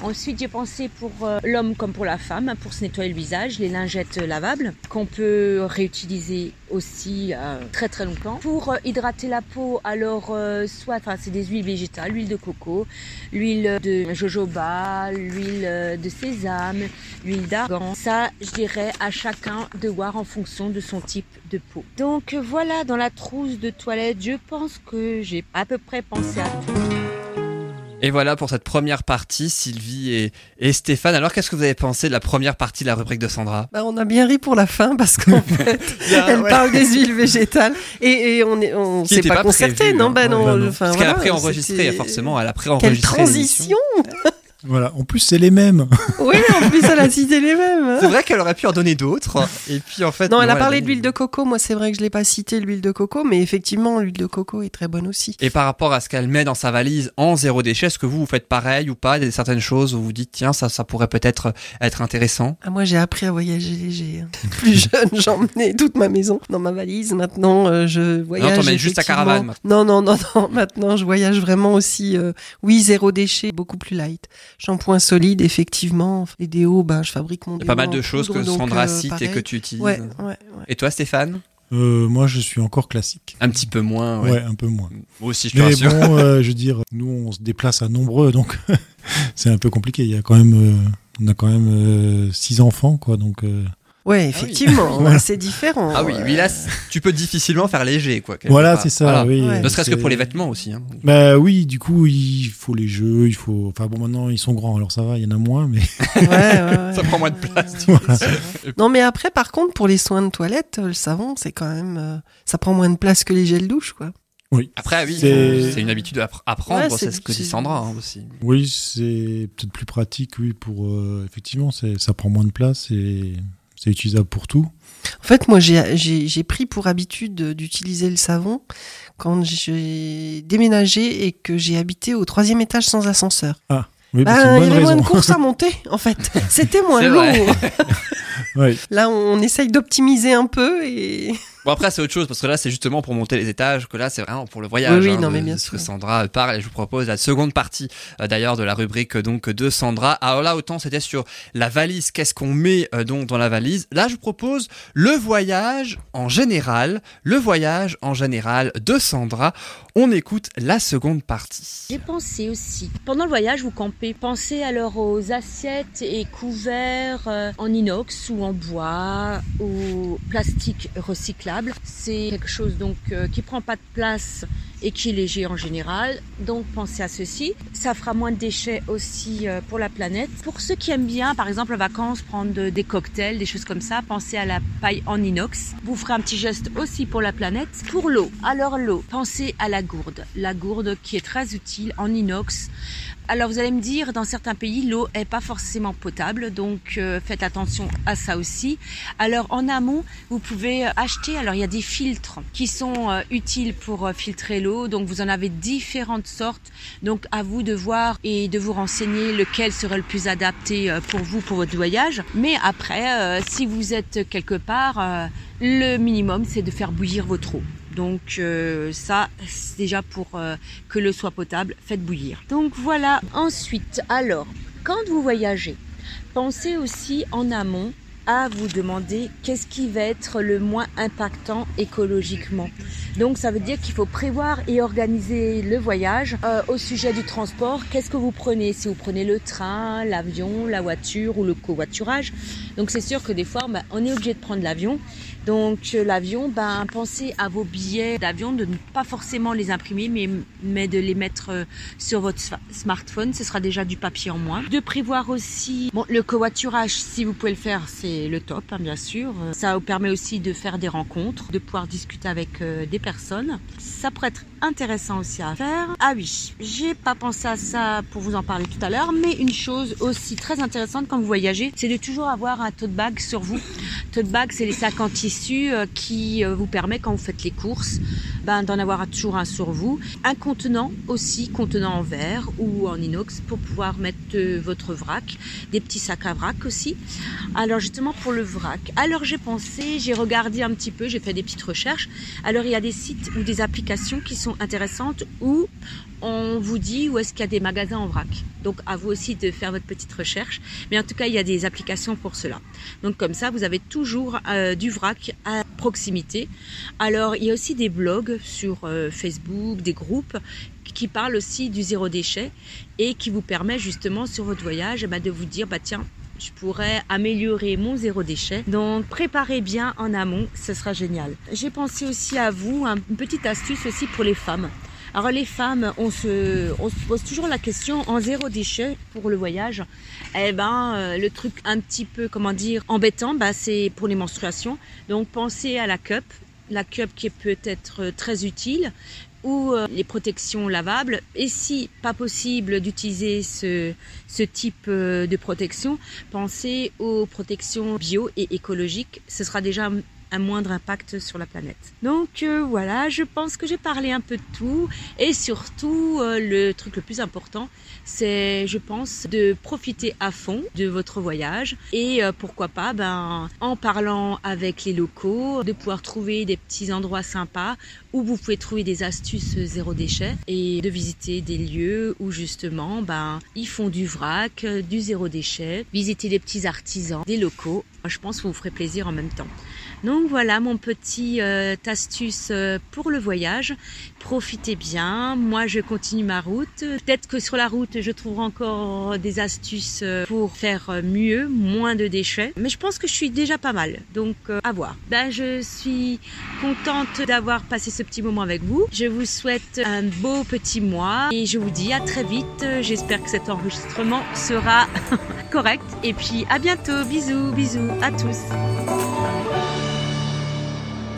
Ensuite, j'ai pensé pour euh, l'homme comme pour la femme, pour se nettoyer le visage, les lingettes lavables qu'on peut réutiliser aussi euh, très très longtemps. Pour euh, hydrater la peau, alors euh, soit, enfin c'est des huiles végétales, l'huile de coco, l'huile de jojoba, l'huile euh, de sésame, l'huile d'argan. Ça, je dirais à chacun de voir en fonction de son type de peau. Donc euh, voilà, dans la trousse de toilette, je pense que j'ai à peu près pensé à tout. Et voilà pour cette première partie, Sylvie et, et Stéphane. Alors, qu'est-ce que vous avez pensé de la première partie de la rubrique de Sandra? Bah, on a bien ri pour la fin parce qu'en fait, elle ouais. parle des huiles végétales et, et on est, on s'est pas, pas concerté, prévu, non hein. Bah non. Bah non. enfin, Parce qu'elle a pré-enregistré, forcément, elle a Quelle pré-enregistré. l'émission. transition Voilà. En plus, c'est les mêmes. Oui, en plus elle a cité les mêmes. hein. C'est vrai qu'elle aurait pu en donner d'autres. Et puis, en fait. Non, elle a non, parlé a de l'huile de coco. Moi, c'est vrai que je l'ai pas cité l'huile de coco, mais effectivement, l'huile de coco est très bonne aussi. Et par rapport à ce qu'elle met dans sa valise en zéro déchet, est-ce que vous, vous faites pareil ou pas? Il y a certaines choses où vous dites, tiens, ça, ça pourrait peut-être être intéressant. Ah, moi, j'ai appris à voyager léger. hein. Plus jeune, j'emmenais toute ma maison dans ma valise. Maintenant, euh, je voyage. t'emmènes juste ta caravane, maintenant. Non, non, non, non. Maintenant, je voyage vraiment aussi. euh, oui, zéro déchet, beaucoup plus light. Shampoing solide, effectivement. Les déos, ben, je fabrique mon Il y a déo pas mal de choses poudre, que Sandra euh, cite et que tu utilises. Ouais, ouais, ouais. Et toi, Stéphane Euh, moi, je suis encore classique. Un petit peu moins, Ouais, ouais. un peu moins. Moi aussi, je te Mais rassure. bon, euh, je veux dire, nous, on se déplace à nombreux, donc c'est un peu compliqué. Il y a quand même, euh, on a quand même euh, six enfants, quoi. Donc, euh, Ouais, effectivement, Voilà. c'est différent. Ah oui, oui, là, tu peux difficilement faire léger, quoi. Voilà, c'est ça. Voilà. Oui, Ouais. Ne serait-ce que pour les vêtements aussi. hein. Bah oui, du coup, il faut les jeux, il faut. Enfin bon, maintenant ils sont grands, alors ça va, il y en a moins, mais. Ouais, ouais, ouais. Ça prend moins de place. tu Voilà. sais. Non, mais après, par contre, pour les soins de toilette, le savon, c'est quand même. euh, ça prend moins de place que les gels douche, quoi. Oui. Après, oui, C'est- une habitude à, pr- à prendre, Ouais, c'est ce que dit Sandra hein, aussi. Oui, c'est peut-être plus pratique, oui, pour. euh, effectivement, c'est- ça prend moins de place et c'est utilisable pour tout. En fait, moi, j'ai- pris pour habitude de- d'utiliser le savon quand j'ai déménagé et que j'ai habité au troisième étage sans ascenseur. Oui, bah, Bah, c'est une il y avait moins de courses à monter, en fait. C'était moins lourd. Ouais. Là, on essaye d'optimiser un peu et. Bon, après, c'est autre chose, parce que là, c'est justement pour monter les étages, que là, c'est vraiment pour le voyage. Oui, oui, hein, non, mais bien de ce que sûr. Sandra parle, et je vous propose la seconde partie, euh, d'ailleurs, de la rubrique donc de Sandra. Alors là, autant c'était sur la valise, qu'est-ce qu'on met euh, donc dans la valise. Là, je vous propose le voyage en général, le voyage en général de Sandra. On écoute la seconde partie. J'ai pensé aussi, pendant le voyage, vous campez, pensez alors aux assiettes et couverts euh, en inox ou en bois ou plastique recyclable. C'est quelque chose donc euh, qui prend pas de place et qui est léger en général. Donc pensez à ceci. Ça fera moins de déchets aussi euh, pour la planète. Pour ceux qui aiment bien, par exemple en vacances, prendre de- des cocktails, des choses comme ça, pensez à la paille en inox. Vous ferez un petit geste aussi pour la planète. Pour l'eau, alors l'eau, pensez à la gourde. La gourde qui est très utile en inox. Alors vous allez me dire, dans certains pays, l'eau est pas forcément potable, donc euh, faites attention à ça aussi. Alors en amont, vous pouvez acheter, alors il y a des filtres qui sont euh, utiles pour euh, filtrer l'eau, donc vous en avez différentes sortes, donc à vous de voir et de vous renseigner lequel serait le plus adapté euh, pour vous, pour votre voyage. Mais après, euh, si vous êtes quelque part, euh, le minimum c'est de faire bouillir votre eau. Donc euh, ça, déjà pour euh, que l'eau soit potable, faites bouillir. Donc voilà. Ensuite, alors, quand vous voyagez, pensez aussi en amont à vous demander qu'est-ce qui va être le moins impactant écologiquement. Donc ça veut dire qu'il faut prévoir et organiser le voyage Euh, au sujet du transport. Qu'est-ce que vous prenez? Si vous prenez le train, l'avion, la voiture ou le covoiturage. Donc c'est sûr que des fois, ben, on est obligé de prendre l'avion. Donc euh, l'avion, ben, pensez à vos billets d'avion, de ne pas forcément les imprimer, mais, de les mettre euh, sur votre sma- smartphone. Ce sera déjà du papier en moins. De prévoir aussi bon, le covoiturage, si vous pouvez le faire, c'est le top, hein, bien sûr. Euh, Ça vous permet aussi de faire des rencontres, de pouvoir discuter avec des personnes. Ça pourrait être intéressant aussi à faire. Ah oui, j'ai pas pensé à ça pour vous en parler tout à l'heure, mais une chose aussi très intéressante quand vous voyagez, c'est de toujours avoir un tote bag sur vous. Tote bag, c'est les sacs en euh, qui euh, vous permet quand vous faites les courses, ben, d'en avoir toujours un sur vous. Un contenant aussi, contenant en verre ou en inox pour pouvoir mettre euh, votre vrac. Des petits sacs à vrac aussi. Alors justement pour le vrac. Alors j'ai pensé, j'ai regardé un petit peu, j'ai fait des petites recherches. Alors il y a des sites ou des applications qui sont intéressantes où on vous dit où est-ce qu'il y a des magasins en vrac. Donc à vous aussi de faire votre petite recherche. Mais en tout cas, il y a des applications pour cela. Donc comme ça, vous avez toujours euh, du vrac à proximité. Alors il y a aussi des blogs sur euh, Facebook, des groupes qui parlent aussi du zéro déchet et qui vous permet justement sur votre voyage eh ben, de vous dire bah tiens je pourrais améliorer mon zéro déchet. Donc préparez bien en amont, ce sera génial. J'ai pensé aussi à vous, un- une petite astuce aussi pour les femmes. Alors les femmes, on se, pose toujours la question en zéro déchet pour le voyage. Eh ben euh, le truc un petit peu comment dire embêtant, bah, c'est pour les menstruations. Donc pensez à la cup, la cup qui peut être très utile ou euh, les protections lavables. Et si pas possible d'utiliser ce, ce type euh, de protection, pensez aux protections bio et écologiques. Ce sera déjà un- moindre impact sur la planète. Donc euh, voilà, je pense que j'ai parlé un peu de tout et surtout euh, le truc le plus important, c'est je pense de profiter à fond de votre voyage et euh, pourquoi pas ben en parlant avec les locaux, de pouvoir trouver des petits endroits sympas où vous pouvez trouver des astuces zéro déchet et de visiter des lieux où justement ben ils font du vrac, du zéro déchet, visiter des petits artisans, des locaux. Je pense que vous ferez plaisir en même temps. Donc voilà mon petit euh, astuce euh, pour le voyage. Profitez bien. Moi, je continue ma route. Peut-être que sur la route, je trouverai encore des astuces euh, pour faire mieux, moins de déchets. Mais je pense que je suis déjà pas mal. Donc à voir. Ben, je suis contente d'avoir passé ce petit moment avec vous. Je vous souhaite un beau petit mois et je vous dis à très vite. J'espère que cet enregistrement sera correct. Et puis à bientôt. Bisous, bisous à tous.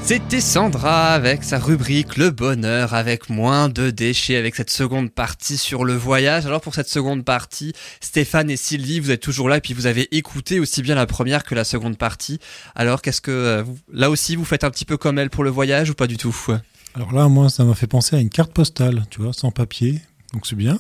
C'était Sandra avec sa rubrique Le bonheur avec moins de déchets avec cette seconde partie sur le voyage. Alors pour cette seconde partie, Stéphane et Sylvie, vous êtes toujours là et puis vous avez écouté aussi bien la première que la seconde partie. Alors qu'est-ce que euh, là aussi vous faites un petit peu comme elle pour le voyage ou pas du tout? Alors là, moi, ça m'a fait penser à une carte postale, tu vois, sans papier. Donc c'est bien.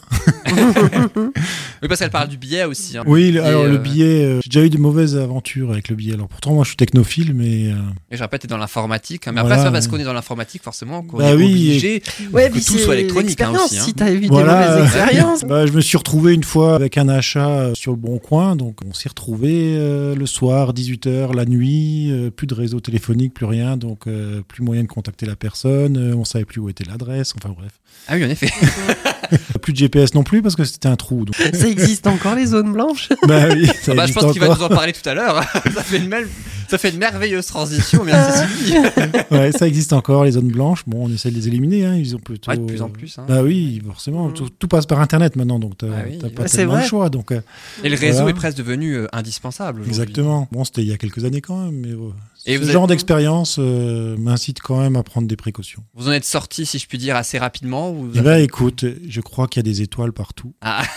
Oui parce qu'elle parle du billet aussi. hein. Oui, le- Et, alors euh, le billet, euh, j'ai déjà eu de mauvaises aventures avec le billet. Alors pourtant, moi, je suis technophile, mais euh, Et je répète, t'es dans l'informatique. hein. Mais Voilà, après, c'est parce qu'on est dans l'informatique forcément qu'on Bah est oui, obligé Ouais, que tout soit électronique hein, aussi. hein. Si t'as eu Voilà. des mauvaises expériences. bah, je me suis retrouvé une fois avec un achat euh, sur le bon coin. Donc on s'est retrouvé euh, le soir, 18h, la nuit, euh, plus de réseau téléphonique, plus rien. Donc euh, plus moyen de contacter la personne. euh, on savait plus où était l'adresse. Enfin bref. Ah oui, en effet. Plus de GPS non plus parce que c'était un trou. Donc, Ça existe encore les zones blanches? bah oui, ça Ah bah, je pense qu'il va nous en parler tout à l'heure. ça, fait une mel- ça fait une merveilleuse transition. Merci Sylvie. Ouais, ça existe encore, les zones blanches. Bon, on essaie de les éliminer. Hein. Ils ont plutôt... Ouais, de plus en plus. hein. Bah oui, forcément. Mm. Tout, tout passe par Internet maintenant, donc t'as Ah oui. pas C'est tellement vrai. le choix. Donc, euh, Et le réseau Voilà. est presque devenu euh, indispensable. exactement. Bon, c'était il y a quelques années quand même, mais euh, Et ce genre êtes- d'expérience euh, m'incite quand même à prendre des précautions. Vous en êtes sorti, si je puis dire, assez rapidement ou Eh avez- ben, écoute, je crois qu'il y a des étoiles partout. Ah,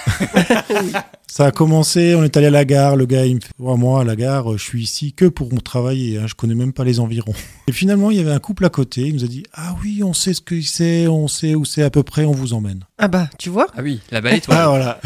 Ça a commencé, on est allé à la gare, le gars il me fait Oh, moi à la gare, je suis ici que pour travailler, hein, je connais même pas les environs. Et finalement, il y avait un couple à côté, il nous a dit Ah oui, on sait ce que c'est, on sait où c'est à peu près, on vous emmène. Ah bah, tu vois, ah oui, la belle étoile. Ah voilà.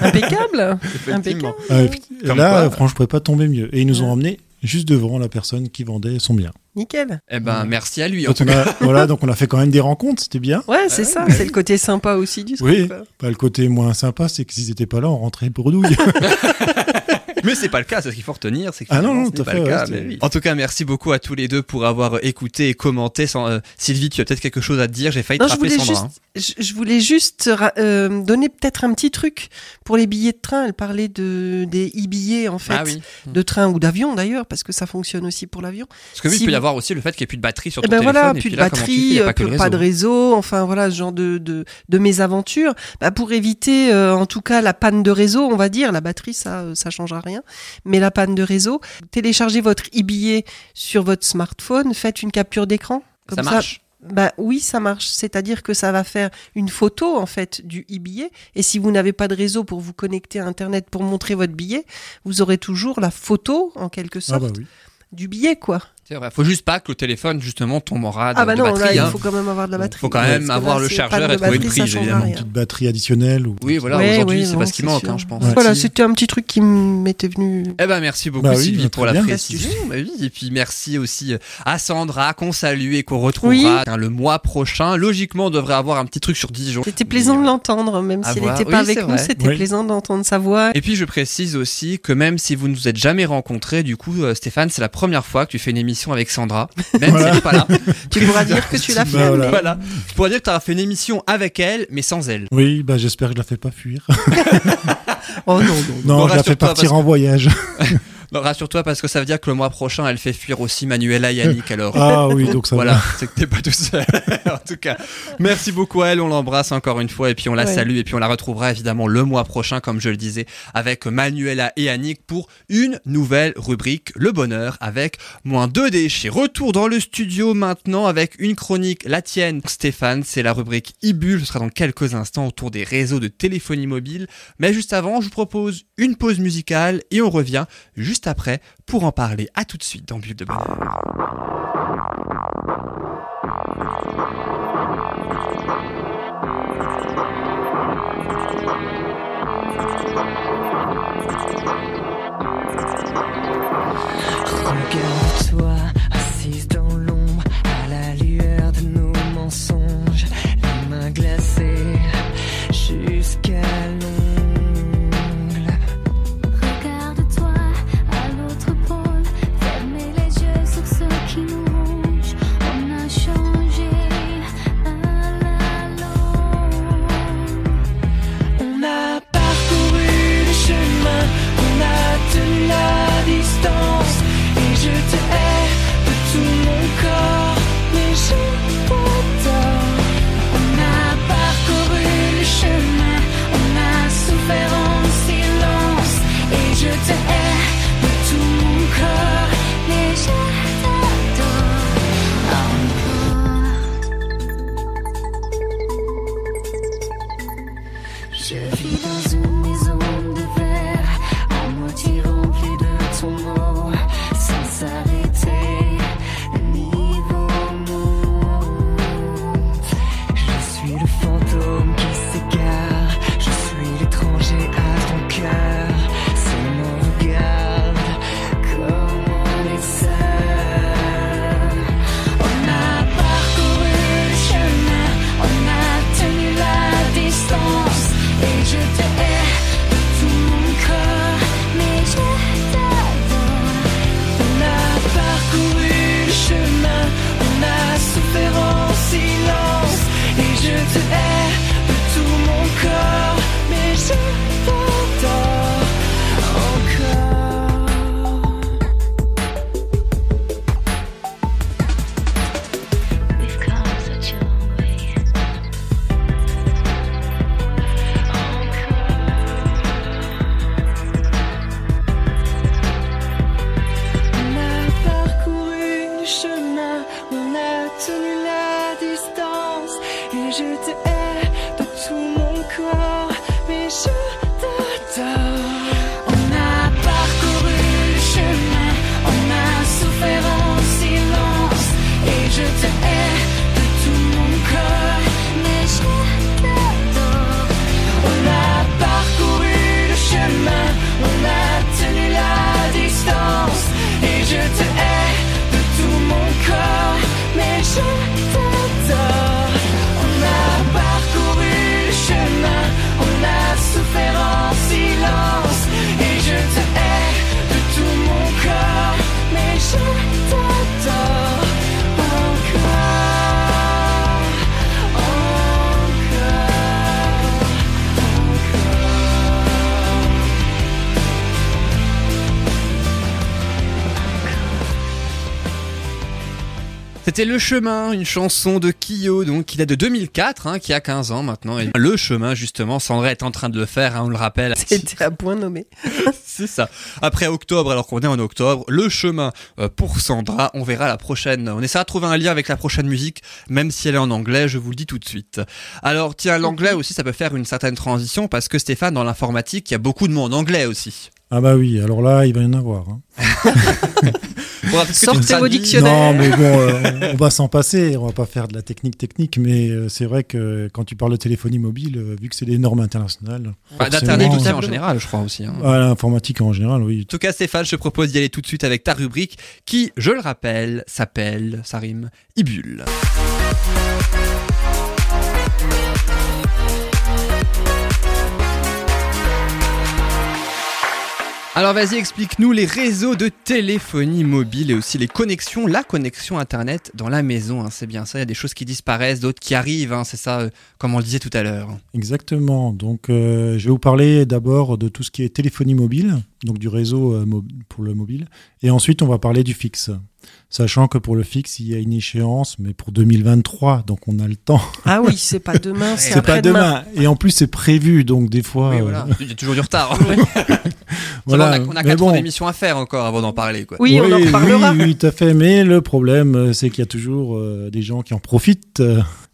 impeccable. effectivement. Euh, Comme là, quoi. euh, franchement, je pouvais pas tomber mieux. Et ils nous ont emmenés juste devant la personne qui vendait son bien. Nickel. Eh ben, merci à lui. En Donc tout on cas. a, voilà, donc on a fait quand même des rencontres, c'était bien. Ouais, c'est ouais, ça. C'est le côté sympa aussi du truc. Oui. Bah, le côté moins sympa, c'est que s'ils étaient pas là, on rentrait bredouille. Mais c'est pas le cas, c'est ce qu'il faut retenir, c'est que Ah non, non, tout pas le cas, mais oui. En tout cas, merci beaucoup à tous les deux pour avoir écouté et commenté. Sans, euh, Sylvie, tu as peut-être quelque chose à te dire. J'ai failli Non, te je rappeler voulais, Sandra. juste, hein. je, je voulais juste ra- euh, donner peut-être un petit truc pour les billets de train. Elle parlait de, des e-billets, en fait, Ah oui. de train ou d'avion d'ailleurs, parce que ça fonctionne aussi pour l'avion. Parce que oui, Si il peut y vous- avoir aussi le fait qu'il n'y ait plus de batterie sur Eh ton ben téléphone. voilà, et plus de là, fais? Batterie, euh, pas plus- de réseau, enfin voilà, ce genre de, de, de mésaventures. Bah, pour éviter, euh, en tout cas, la panne de réseau, on va dire, la batterie, ça, euh, ça changera rien, mais la panne de réseau, téléchargez votre e-billet sur votre smartphone, faites une capture d'écran. Ça Comme marche. Bah oui, ça marche. C'est-à-dire que ça va faire une photo en fait du e-billet. Et si vous n'avez pas de réseau pour vous connecter à Internet pour montrer votre billet, vous aurez toujours la photo en quelque ah sorte bah oui. du billet, quoi. C'est vrai. Faut juste pas que le téléphone justement tombe en rade Ah bah de non, batterie. là, il hein. faut quand même avoir de la batterie. Faut quand même avoir là, le chargeur et trouver prise, change évidemment. Une petite batterie additionnelle. Ou... Oui, voilà. Ouais, Aujourd'hui, c'est pas ce qui manque, hein, je pense. Ouais. Voilà, c'était un petit truc qui m'était venu. Eh ben merci beaucoup Bah oui, Sylvie pour la bien. précision. Bah oui, et puis merci aussi euh, à Sandra qu'on salue et qu'on retrouvera Oui. hein, le mois prochain. Logiquement, on devrait avoir un petit truc sur Dijon. C'était plaisant Mais, de l'entendre, même s'il n'était pas avec nous, c'était plaisant d'entendre sa voix. Et puis je précise aussi que même si vous ne vous êtes jamais rencontrés, du coup euh, Stéphane, c'est la première fois que tu fais une émission avec Sandra, même Voilà. si elle n'est pas là. Tu pourras dire que tu l'as fait. voilà. Voilà. Je pourrais dire que tu as fait une émission avec elle, mais sans elle. Oui, bah j'espère que je la fais pas fuir. Oh non, non. Non, Bon, je la fais partir en voyage. Non, rassure-toi parce que ça veut dire que le mois prochain, elle fait fuir aussi Manuela et Yannick alors. Ah oui, donc ça Voilà, va. c'est que t'es pas tout seul. en tout cas, merci beaucoup à elle, on l'embrasse encore une fois et puis on la Ouais. salue et puis on la retrouvera évidemment le mois prochain, comme je le disais, avec Manuela et Annick pour une nouvelle rubrique, le bonheur avec moins 2 déchets. Retour dans le studio maintenant avec une chronique, la tienne, Stéphane, c'est la rubrique Ibule, ce sera dans quelques instants autour des réseaux de téléphonie mobile. Mais juste avant, je vous propose une pause musicale et on revient juste après pour en parler. À tout de suite dans Bulle de bonheur. C'était Le Chemin, une chanson de Kyo, donc qui date de 2004, hein, qui a 15 ans maintenant. Et Le Chemin, justement, Sandra est en train de le faire, hein, on le rappelle. C'était à point nommé. C'est ça. Après octobre, alors qu'on est en octobre, Le Chemin euh, pour Sandra, on verra la prochaine. On essaiera de trouver un lien avec la prochaine musique, même si elle est en anglais, je vous le dis tout de suite. Alors, tiens, l'anglais aussi, ça peut faire une certaine transition, parce que Stéphane, dans l'informatique, il y a beaucoup de mots en anglais aussi. Ah bah oui, alors là, il va y en avoir. hein. Tu Sortez vos dictionnaires. Non, mais bon, euh, on va s'en passer. On va pas faire de la technique technique, mais euh, c'est vrai que quand tu parles de téléphonie mobile, euh, vu que c'est des normes internationales, Bah, D'Internet aussi en général, je crois aussi. hein. à l'informatique en général, oui. En tout cas, Stéphane, je te propose d'y aller tout de suite avec ta rubrique qui, je le rappelle, s'appelle, ça rime, Ibule. Alors vas-y, explique-nous les réseaux de téléphonie mobile et aussi les connexions, la connexion Internet dans la maison. hein, c'est bien ça, il y a des choses qui disparaissent, d'autres qui arrivent, hein, c'est ça, euh, comme on le disait tout à l'heure. Exactement. Donc, euh, je vais vous parler d'abord de tout ce qui est téléphonie mobile, donc du réseau euh, pour le mobile, et ensuite on va parler du fixe. Sachant que pour le fixe, il y a une échéance, mais pour 2023, donc on a le temps. Ah oui, c'est pas demain, c'est C'est pas demain. Et en plus, c'est prévu, donc des fois. Oui, euh, voilà, il y a toujours du retard. voilà. on a, on a Mais quatre bon. ans d'émission à faire encore avant d'en parler. Quoi. Oui, on en reparlera. Oui, oui, tout à fait. Mais le problème, euh, c'est qu'il y a toujours euh, des gens qui en profitent.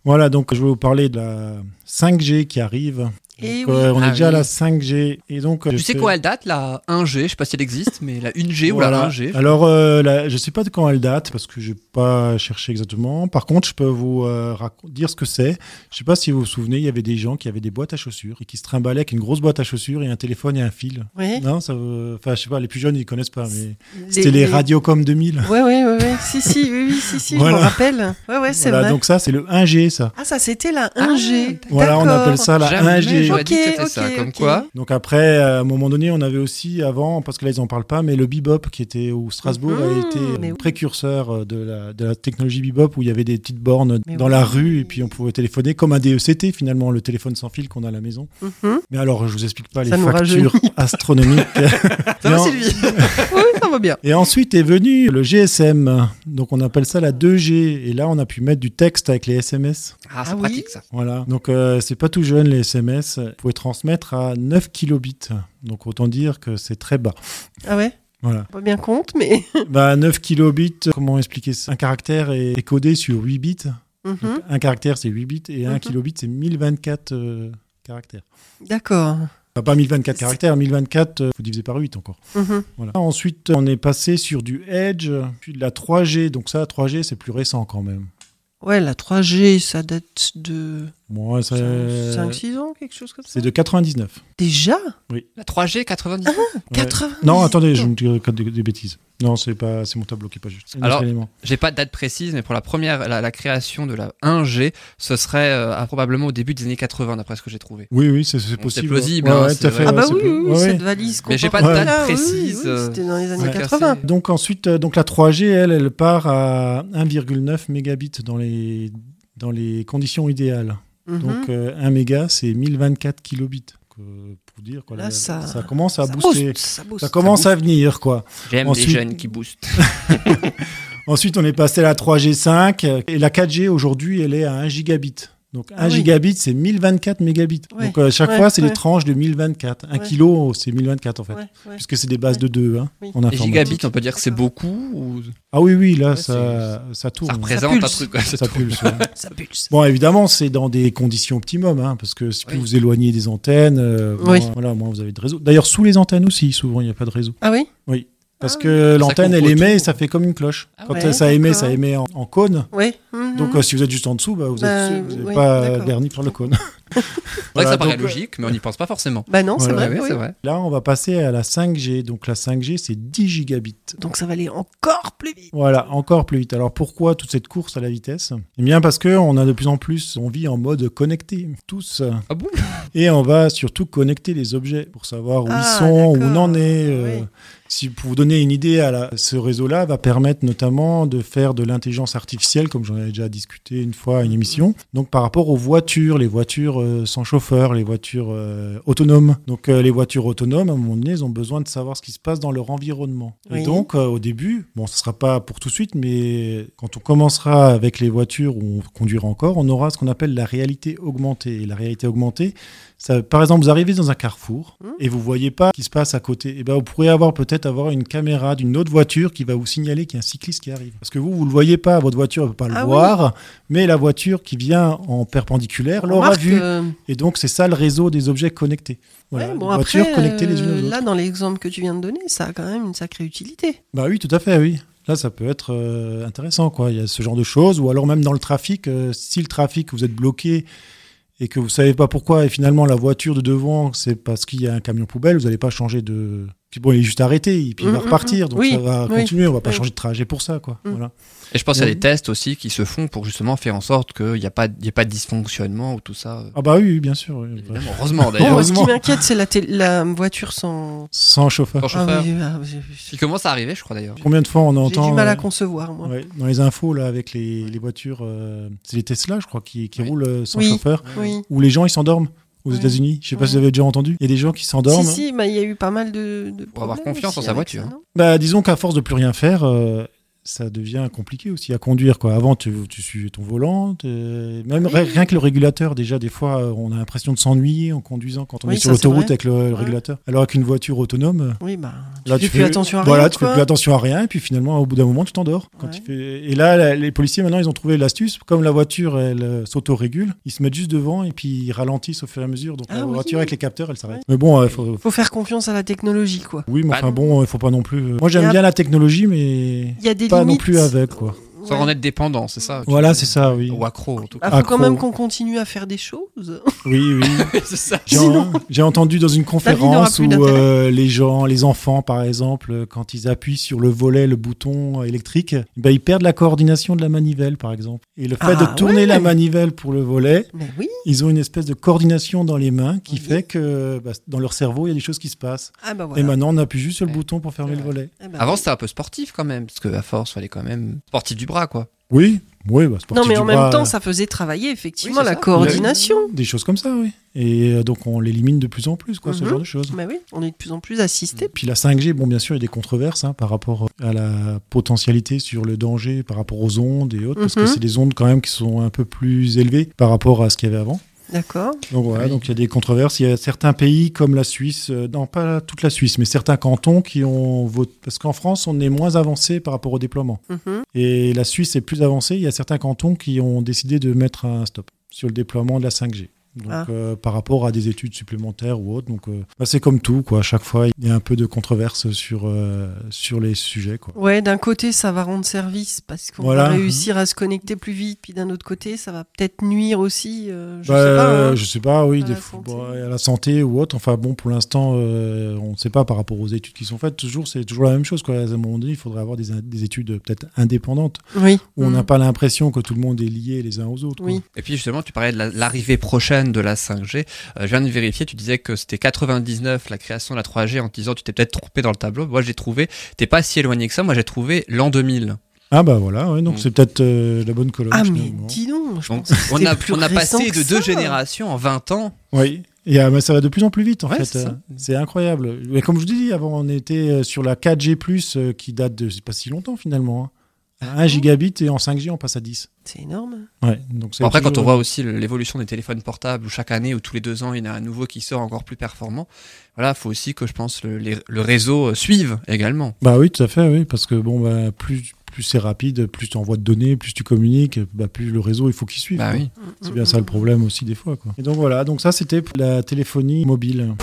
Voilà, donc je vais vous parler de la 5G qui arrive. Euh, on ah est déjà à la 5G. Et donc, euh, tu sais fais... quoi elle date, la 1G Je ne sais pas si elle existe, mais la 1G ou la 1G. Alors, euh, la... je sais pas de quand elle date parce que j'ai pas cherché exactement. Par contre, je peux vous euh, dire ce que c'est. Je ne sais pas si vous vous souvenez, il y avait des gens qui avaient des boîtes à chaussures et qui se trimballaient avec une grosse boîte à chaussures et un téléphone et un fil. Oui. Non, ça, enfin, je sais pas. Les plus jeunes, ils connaissent pas, mais c'était les, les Radiocom 2000. Ouais, ouais, ouais, si, si, oui, oui, si, si, je me rappelle. Ouais, ouais, c'est vrai. Donc ça, c'est le 1G, ça. Ah, ça, c'était la 1G. Voilà, on appelle ça la 1G j'ai okay, c'était ça, quoi. Donc après, à un moment donné, on avait aussi avant, parce que là ils en parlent pas, mais le bebop qui était au Strasbourg a mm-hmm. été euh, précurseur euh, de la, technologie bebop où il y avait des petites bornes dans la rue et puis on pouvait téléphoner comme un DECT finalement, le téléphone sans fil qu'on a à la maison. Mm-hmm. Mais alors, je vous explique pas les factures astronomiques. ça va, Sylvie va bien. Et ensuite est venu le GSM, donc on appelle ça la 2G. Et là, on a pu mettre du texte avec les SMS. Ah, c'est Ah oui pratique ça. Voilà. Donc euh, c'est pas tout jeune les SMS. Vous pouvez transmettre à 9 kilobits. Donc autant dire que c'est très bas. Ah ouais? Voilà. Pas bien compte, mais. Bah 9 kilobits, comment expliquer ça? Un caractère est codé sur 8 bits. Mhm. Donc, un caractère c'est 8 bits et un Mhm. kilobit c'est 1024 euh, caractères. D'accord. Enfin, pas 1024 C'est- caractères, 1024 euh, faut diviser par 8 encore. Mhm. Voilà. Ensuite, on est passé sur du Edge, puis de la 3G. Donc ça, 3G, c'est plus récent quand même. Ouais, la 3G, ça date de Moi, ça- 5-6 ans, quelque chose comme ça. c'est de 99. Déjà La 3G 90 Ouais. 80 Non, attendez, je me dis des, des bêtises. Non, c'est pas, c'est mon tableau qui est pas juste. Alors. J'ai pas de date précise, mais pour la première, la, la création de la 1G, ce serait euh, probablement au début des années 80, d'après ce que j'ai trouvé. Oui, oui, c'est, possible. plausible, Ouais, hein, ouais, c'est fait, Ah bah oui, oui, ouais, cette valise qu'on Mais j'ai pas de date oui, précise, oui, euh, C'était dans les années Ouais. 80. Donc ensuite, euh, donc la 3G, elle, elle part à 1,9 mégabits dans les, dans les conditions idéales. Mhm. Donc euh, 1 méga, c'est 1024 kilobits. Euh, pour dire, quoi, Là, la- ça- commence à Ça booster. booste, ça booste. Ça commence à venir, quoi. J'aime Ensuite- les jeunes qui boostent. Ensuite, on est passé à la 3G 5 et la 4G aujourd'hui, elle est à 1 gigabit. Donc Ah 1 oui. gigabit, c'est 1024 mégabits. Ouais. Donc euh, chaque Ouais, fois, c'est ouais. des tranches de 1024. 1 Ouais. kilo, c'est 1024 en fait. Ouais, ouais. Puisque c'est des bases Ouais. de 2 hein, Oui. en Et informatique. gigabits, on peut dire que c'est beaucoup ou Ah oui, oui, là, Ouais, ça, ça tourne. ça représente un pulse. truc ça Ça pulse, ouais. Ça pulse. Bon, évidemment, c'est dans des conditions optimum, hein, parce que si plus vous éloignez des antennes, euh, Oui. moins, voilà, moins vous avez de réseau. D'ailleurs, sous les antennes aussi, souvent, il n'y a pas de réseau. Ah oui? Oui. Parce Ah que l'antenne, elle émet et ça fait comme une cloche. Ah Quand ouais, ça émet, ça émet en, en cône. Oui. Mhm. Donc, euh, si vous êtes juste en dessous, bah, vous Bah, n'avez oui, pas garni par le cône. C'est vrai que Voilà, ça paraît donc, euh, logique, mais on n'y pense pas forcément. Bah non, c'est Voilà. vrai. Oui. Là, on va passer à la 5G. Donc, la 5G, c'est 10 gigabits. Donc ça va aller encore plus vite. Voilà, encore plus vite. Alors pourquoi toute cette course à la vitesse? Eh bien parce que on a de plus en plus, on vit en mode connecté, tous. Ah bon? Et on va surtout connecter les objets pour savoir où Ah, ils sont, où on en est. euh, Oui. Si pour vous donner une idée, à la- ce réseau-là va permettre notamment de faire de l'intelligence artificielle, comme j'en ai déjà discuté une fois à une émission. Donc par rapport aux voitures, les voitures euh, sans chauffeur, les voitures euh, autonomes. Donc euh, les voitures autonomes, à un moment donné, elles ont besoin de savoir ce qui se passe dans leur environnement. Oui. Et donc au début, bon, ce sera pas pour tout de suite, mais quand on commencera avec les voitures où on conduira encore, on aura ce qu'on appelle la réalité augmentée. Et la réalité augmentée, ça, par exemple, vous arrivez dans un carrefour Mmh. et vous voyez pas ce qui se passe à côté. Et ben, vous pourrez avoir peut-être avoir une caméra d'une autre voiture qui va vous signaler qu'il y a un cycliste qui arrive. Parce que vous, vous le voyez pas, votre voiture ne peut pas le Ah oui. voir, mais la voiture qui vient en perpendiculaire l'aura vu. euh, Et donc, c'est ça le réseau des objets connectés. Voilà, ouais, bon, les voitures après, connectées les unes euh, aux autres. Là, dans l'exemple que tu viens de donner, ça a quand même une sacrée utilité. Bah oui, tout à fait, oui. Là, ça peut être euh, intéressant, quoi. Il y a ce genre de choses, ou alors même dans le trafic, euh, si le trafic, vous êtes bloqué et que vous savez pas pourquoi, et finalement la voiture de devant, c'est parce qu'il y a un camion poubelle, vous n'allez pas changer de. Puis bon, il est juste arrêté, et puis il va Mm, mm, repartir, mm. donc Oui, ça va oui, continuer, on va pas oui. changer de trajet pour ça, quoi. Mm. Voilà. Et je pense qu'il y a des tests aussi qui se font pour justement faire en sorte qu'il n'y a, pas- il y ait pas de dysfonctionnement ou tout ça. euh, Ah bah oui, bien sûr. heureusement Bon, d'ailleurs. moi, ce qui m'inquiète, c'est la, voiture sans. Sans chauffeur. Sans chauffeur. Ah oui, ah, j'ai- Qui commence à arriver, je crois d'ailleurs. Combien de fois on J'ai entend du mal euh, à concevoir, moi. ouais, dans les infos là avec les, les voitures, euh, c'est les Tesla, je crois, qui, qui Oui. roulent euh, sans Oui. chauffeur, Oui. où les gens ils s'endorment aux Ouais. États-Unis. Je sais pas Ouais. si vous avez déjà entendu. Il y a des gens qui s'endorment. Si, si, bah, il y a eu pas mal de. de Pour avoir confiance en sa voiture. ça, non? Bah, disons qu'à force de plus rien faire, euh, ça devient compliqué aussi à conduire. Quoi. Avant, tu, tu suivais ton volant, même Oui. rien que le régulateur, déjà, des fois, euh, on a l'impression de s'ennuyer en conduisant quand on Oui, est sur l'autoroute avec le, le Ouais. régulateur. Alors qu'une voiture autonome, euh, Oui, bah. Tu là, fais plus attention à rien. Voilà, tu fais plus attention à rien, et puis finalement, au bout d'un moment, tu t'endors. Ouais. tu fais... Et là, la- les policiers, maintenant, ils ont trouvé l'astuce. Comme la voiture, elle euh, s'autorégule, ils se mettent juste devant et puis ils ralentissent au fur et à mesure. Donc Ah la oui. voiture avec les capteurs, elle s'arrête. Ouais. Mais bon, il faut, Faut faire confiance à la technologie, quoi. oui, mais Bah enfin bon, il faut pas non plus. euh, Moi, j'aime bien la technologie, mais Il y a des pas non plus avec, quoi. Sans Ouais. en être dépendant, c'est ça. Voilà, c'est ça, oui. Ou accro, en tout cas. Ah, faut accro. quand même qu'on continue à faire des choses. Oui, oui. c'est ça. J'ai Sinon- j'ai entendu dans une conférence où euh, les gens, les enfants, par exemple, quand ils appuient sur le volet, le bouton euh, électrique, ben, ils perdent la coordination de la manivelle, par exemple. Et le fait Ah, de tourner ouais. la manivelle pour le volet, oui. ils ont une espèce de coordination dans les mains qui Oui. fait que bah, dans leur cerveau, il y a des choses qui se passent. Ah bah voilà. Et maintenant, on appuie juste sur le Ouais. bouton pour fermer le volet. Ben Avant, oui. c'était un peu sportif quand même, parce qu'à force, fallait quand même sportif du bras, quoi. Oui, oui, bah, sportif Non, mais du en même bras, temps, ça faisait travailler effectivement Oui, la ça. coordination. Des choses comme ça, oui. Et euh, donc, on l'élimine de plus en plus, quoi, ce Mhm. genre de choses. Mais oui, on est de plus en plus assisté. Puis la 5G, bon, bien sûr, il y a des controverses hein, par rapport à la potentialité sur le danger, par rapport aux ondes et autres, parce que Mhm. c'est des ondes quand même qui sont un peu plus élevées par rapport à ce qu'il y avait avant. D'accord. Donc voilà, Oui. donc il y a des controverses. Il y a certains pays comme la Suisse, euh, non pas toute la Suisse, mais certains cantons qui ont voté, parce qu'en France, on est moins avancé par rapport au déploiement. Mhm. Et la Suisse est plus avancée. Il y a certains cantons qui ont décidé de mettre un stop sur le déploiement de la 5G. Donc, Ah. euh, par rapport à des études supplémentaires ou autres. Donc, euh, bah, c'est comme tout, quoi. À chaque fois, il y a un peu de controverse sur, euh, sur les sujets, quoi. Ouais, d'un côté, ça va rendre service parce qu'on Voilà. va réussir à se connecter plus vite, puis d'un autre côté, ça va peut-être nuire aussi. euh, je Bah, sais pas. hein. je sais pas, oui, à des la fois, à la santé ou autre. Enfin bon, pour l'instant, euh, on ne sait pas par rapport aux études qui sont faites. Toujours, c'est toujours la même chose. Quoi. À un moment donné, il faudrait avoir des, des études peut-être indépendantes Oui. où on n'a Mm. pas l'impression que tout le monde est lié les uns aux autres. quoi. Et puis justement, tu parlais de la- l'arrivée de la 5G. Euh, je viens de vérifier, tu disais que c'était 99 la création de la 3G en te disant tu t'es peut-être trompé dans le tableau. Moi j'ai trouvé, t'es pas si éloigné que ça, moi j'ai trouvé l'an 2000. Ah bah voilà, ouais, donc Mm. c'est peut-être euh, la bonne colonne. Ah, mais dis donc. Je Donc que on a, plus on a récent passé de deux générations en 20 ans. Oui. Et ah, bah, ça va de plus en plus vite en Ouais, fait. c'est. Euh, C'est incroyable. Et comme je vous dis, avant on était euh, sur la 4G+, euh, qui date de c'est pas si longtemps finalement. Hein. 1 gigabit et en 5G, on passe à 10. C'est énorme. Ouais, donc Bon, après, quand on toujours- voit aussi l'évolution des téléphones portables, où chaque année ou tous les deux ans, il y en a un nouveau qui sort encore plus performant, voilà, faut aussi que je pense le, les- le réseau euh, suive également. Bah oui, tout à fait, oui, parce que bon, bah, plus, plus c'est rapide, plus tu envoies de données, plus tu communiques, bah, plus le réseau, il faut qu'il suive. Bah oui. C'est bien ça le problème aussi des fois. Quoi. Et donc voilà, donc ça c'était pour la téléphonie mobile.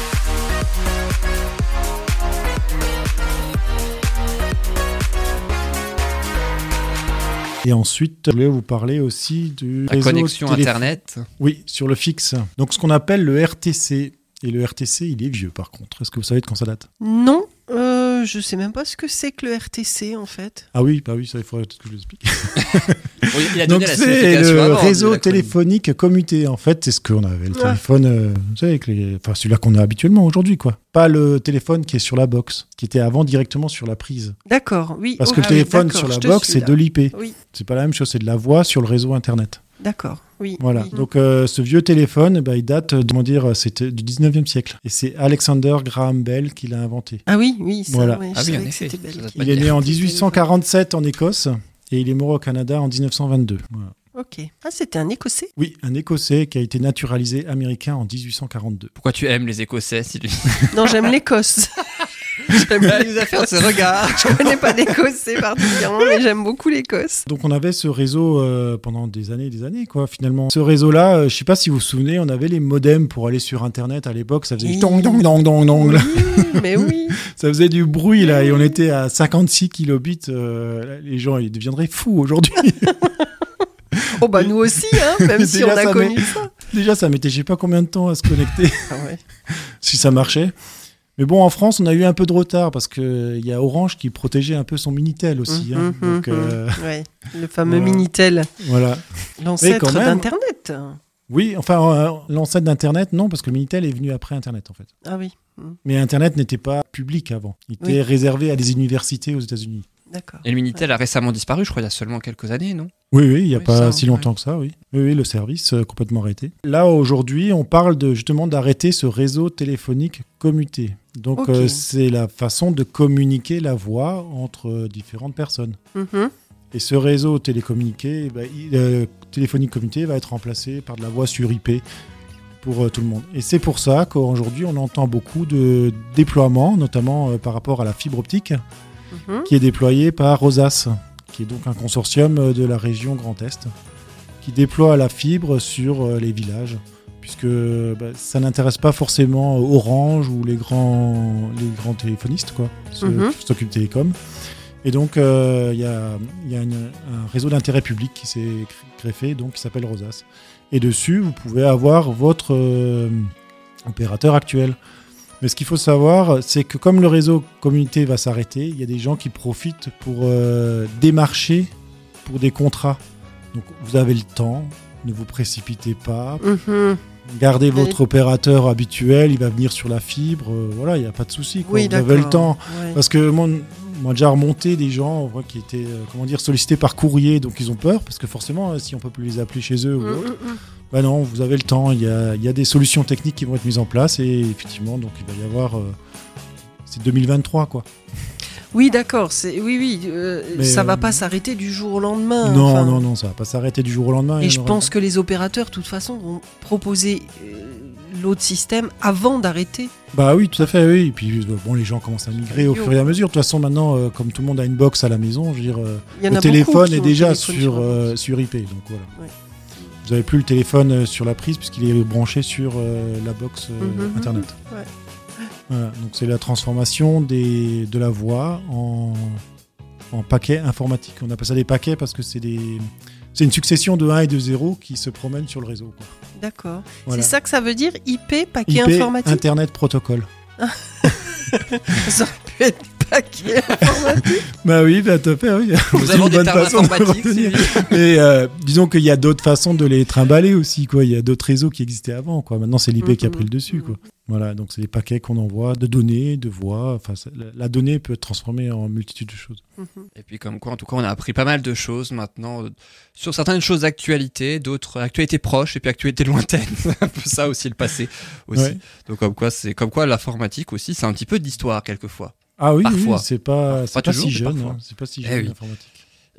Et ensuite, je voulais vous parler aussi du La réseau connexion télé- Internet. Oui, sur le fixe. Donc ce qu'on appelle le RTC. Et le RTC, il est vieux par contre. Est-ce que vous savez de quand ça date? Non, euh, je sais même pas ce que c'est que le RTC en fait. Ah oui, bah oui, ça il faudrait peut-être que je l'explique. Oui, il a Donc donné la c'est le avant réseau téléphonique commuté. En fait, c'est ce qu'on avait le téléphone, euh, vous savez, avec les... enfin celui-là qu'on a habituellement aujourd'hui, quoi. Pas le téléphone qui est sur la box, qui était avant directement sur la prise. D'accord, oui. Parce oh, que le ah téléphone sur la box, c'est de l'IP. Oui, C'est pas la même chose, c'est de la voix sur le réseau Internet. d'accord, oui. Voilà. oui. Donc euh, ce vieux téléphone, bah, il date, euh, comment dire, c'était du 19e siècle. Et c'est Alexander Graham Bell qui l'a inventé. Ah oui, oui, ça, Voilà. ouais, Ah oui, en effet, Il est né en qui était 1847 en Écosse et il est mort au Canada en 1922. Voilà. Ok. Ah, c'était un Écossais? Oui, un Écossais qui a été naturalisé américain en 1842. Pourquoi tu aimes les Écossais si tu... Non, j'aime l'Écosse. J'aime Ah, Il nous a fait ce regard. Je connais pas d'Écossais particulièrement, mais j'aime beaucoup l'Écosse. Donc on avait ce réseau euh, pendant des années et des années, quoi, finalement. Ce réseau-là, euh, je sais pas si vous vous souvenez, on avait les modems pour aller sur Internet à l'époque, ça faisait Oui. du dong dong dong dong dong, mais oui. ça faisait du bruit, là, et on était à 56 kilobits, euh, les gens, ils deviendraient fous aujourd'hui. Oh bah nous aussi, hein, même si on a ça connu ça. Déjà, ça mettait je sais pas combien de temps à se connecter, Ah ouais. si ça marchait. Mais bon, en France, on a eu un peu de retard parce qu'il y a Orange qui protégeait un peu son Minitel aussi. hein. Donc, euh, ouais. Le fameux voilà. Minitel, voilà. l'ancêtre d'Internet. Oui, enfin, euh, l'ancêtre d'Internet, non, parce que le Minitel est venu après Internet, en fait. Ah oui, Mais Internet n'était pas public avant. Il était Oui. réservé à des universités aux États-Unis. D'accord. Et le Minitel a récemment disparu, je crois, il y a seulement quelques années, non? Oui, oui, il n'y a Oui, pas ça, si longtemps que ça, oui. Oui, oui, le service euh, complètement arrêté. Là, aujourd'hui, on parle de, justement d'arrêter ce réseau téléphonique commuté. Donc, euh, c'est la façon de communiquer la voix entre euh, différentes personnes. Mhm. Et ce réseau télécommuniqué, bah, il- euh, téléphonique commuté va être remplacé par de la voix sur IP pour euh, tout le monde. Et c'est pour ça qu'aujourd'hui, on entend beaucoup de déploiements, notamment euh, par rapport à la fibre optique, Mhm. qui est déployée par Rosas, qui est donc un consortium euh, de la région Grand Est, qui déploie la fibre sur euh, les villages, puisque bah, ça n'intéresse pas forcément Orange ou les grands, les grands téléphonistes, quoi, ceux qui s'occupent télécom. Et donc, euh, il y a, il y a une- un réseau d'intérêt public qui s'est greffé, donc qui s'appelle Rosas. Et dessus, vous pouvez avoir votre euh, opérateur actuel. Mais ce qu'il faut savoir, c'est que comme le réseau communauté va s'arrêter, il y a des gens qui profitent pour euh, démarcher pour des contrats. Donc vous avez le temps, ne vous précipitez pas, Mhm. gardez Oui. votre opérateur habituel, il va venir sur la fibre, euh, voilà, il n'y a pas de souci. Oui, vous avez le temps. Ouais. Parce que moi, on m'a déjà remonté des gens voit, qui étaient euh, comment dire, sollicités par courrier, donc ils ont peur, parce que forcément, euh, si on peut plus les appeler chez eux ou autre. Bah non, vous avez le temps, il y a, il y a des solutions techniques qui vont être mises en place, et effectivement, donc il va y avoir... euh, c'est 2023, quoi. Oui, d'accord. C'est oui, oui. euh, ça va euh, pas s'arrêter du jour au lendemain. non, enfin. non, non, ça va pas s'arrêter du jour au lendemain. Et je pense que les opérateurs, de toute façon, vont proposer euh, l'autre système avant d'arrêter. Bah oui, tout à fait, oui. Et puis bon, les gens commencent à migrer au fur et à mesure. De toute façon, maintenant, euh, comme tout le monde a une box à la maison, je veux dire, euh, le téléphone est déjà sur, euh, sur IP. Donc voilà. Ouais. Vous avez plus le téléphone euh, sur la prise puisqu'il est branché sur euh, la box euh, Mhm, internet. ouais. Voilà, donc c'est la transformation des, de la voix en, en paquets informatiques. On appelle ça des paquets parce que c'est des c'est une succession de 1 et de 0 qui se promènent sur le réseau. D'accord. Voilà. C'est ça que ça veut dire IP, paquet IP, informatique Internet Protocol. Ça aurait pu être paquet informatique. Bah oui, bah tout à fait, oui. Nous C'est avons une des bonne termes façon de informatiques. Mais euh, disons qu'il y a d'autres façons de les trimballer aussi, quoi. Il y a d'autres réseaux qui existaient avant, quoi. Maintenant, c'est l'IP qui a Mhm. pris le dessus, quoi. Voilà, donc c'est des paquets qu'on envoie de données, de voix. Enfin, la, la donnée peut être transformée en multitude de choses. Et puis comme quoi, en tout cas, on a appris pas mal de choses maintenant euh, sur certaines choses d'actualité, d'autres actualités proches et puis actualités lointaines. C'est un peu ça aussi le passé aussi. Ouais. Donc comme quoi, c'est comme quoi l'informatique aussi, c'est un petit peu d'histoire quelquefois. Ah oui, c'est pas, c'est Pas pas, toujours, si jeune, parfois. hein. c'est pas si Eh jeune oui. l'informatique.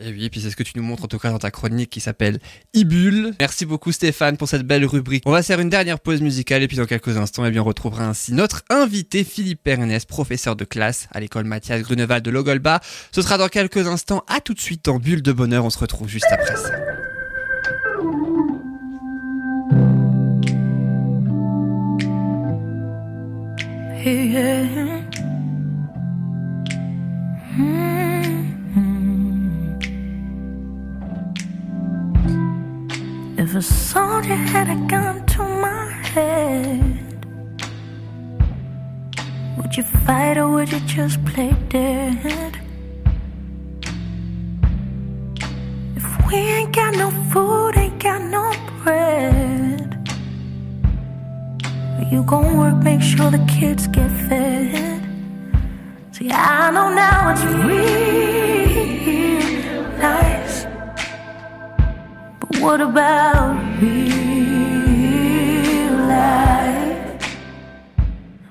Et oui, et puis c'est ce que tu nous montres en tout cas dans ta chronique qui s'appelle Ibule. Merci beaucoup Stéphane pour cette belle rubrique. On va faire une dernière pause musicale et puis dans quelques instants, eh bien, on retrouvera ainsi notre invité Philippe Pernès, professeur de classe à l'école Mathias Grunewald de Logolba. Ce sera dans quelques instants. À tout de suite dans Bulle de bonheur. On se retrouve juste après ça. Yeah. If a soldier had a gun to my head, would you fight or would you just play dead? If we ain't got no food, ain't got no bread, you gon' work, make sure the kids get fed. See, I know now it's real nice. But what about real life?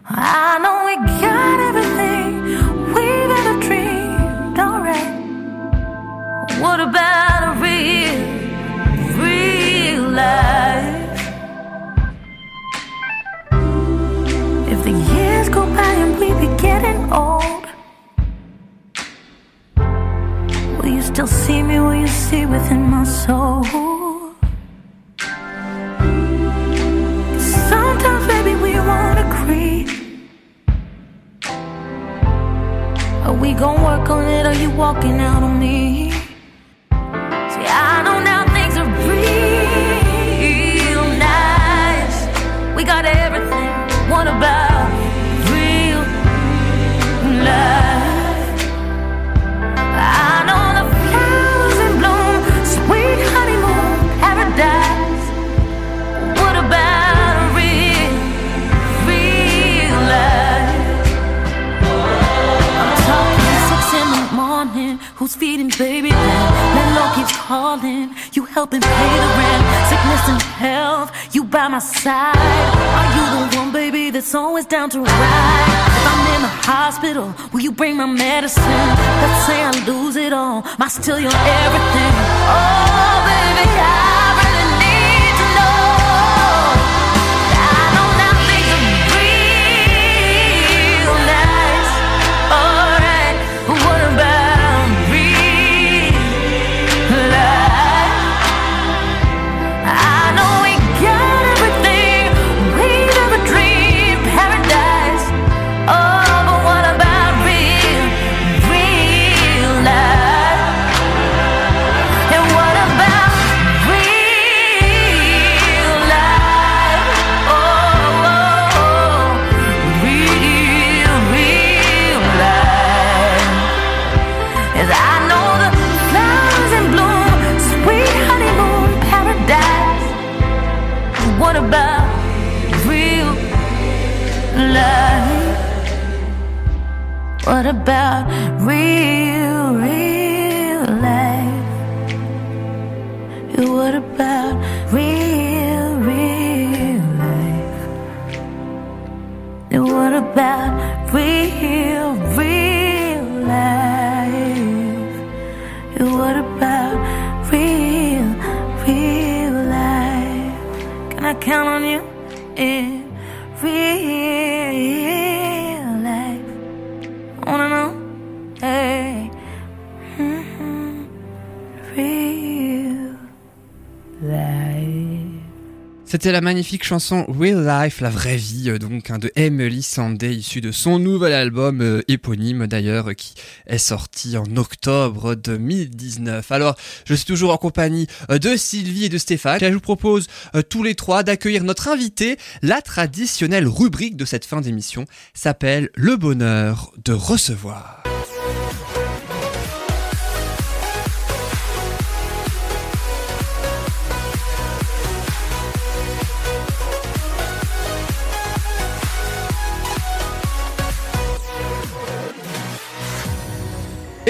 I know we got everything we've ever dreamed, alright. What about a real, real life? Years go by and we be getting old, will you still see me? Will you see within my soul? Sometimes, baby, we won't agree. Are we gonna work on it? Or you walking out on me? See, I know calling. You helping pay the rent. Sickness and health. You by my side. Are you the one, baby, that's always down to ride? If I'm in the hospital, will you bring my medicine? Let's say I lose it all. I still your everything? Oh, baby, I about C'était la magnifique chanson Real Life, la vraie vie, euh, donc hein, de Emily Sandé, issue de son nouvel album euh, éponyme d'ailleurs, euh, qui est sorti en octobre 2019. Alors, je suis toujours en compagnie de Sylvie et de Stéphane. Et je vous propose tous les trois d'accueillir notre invité. La traditionnelle rubrique de cette fin d'émission s'appelle Le bonheur de recevoir.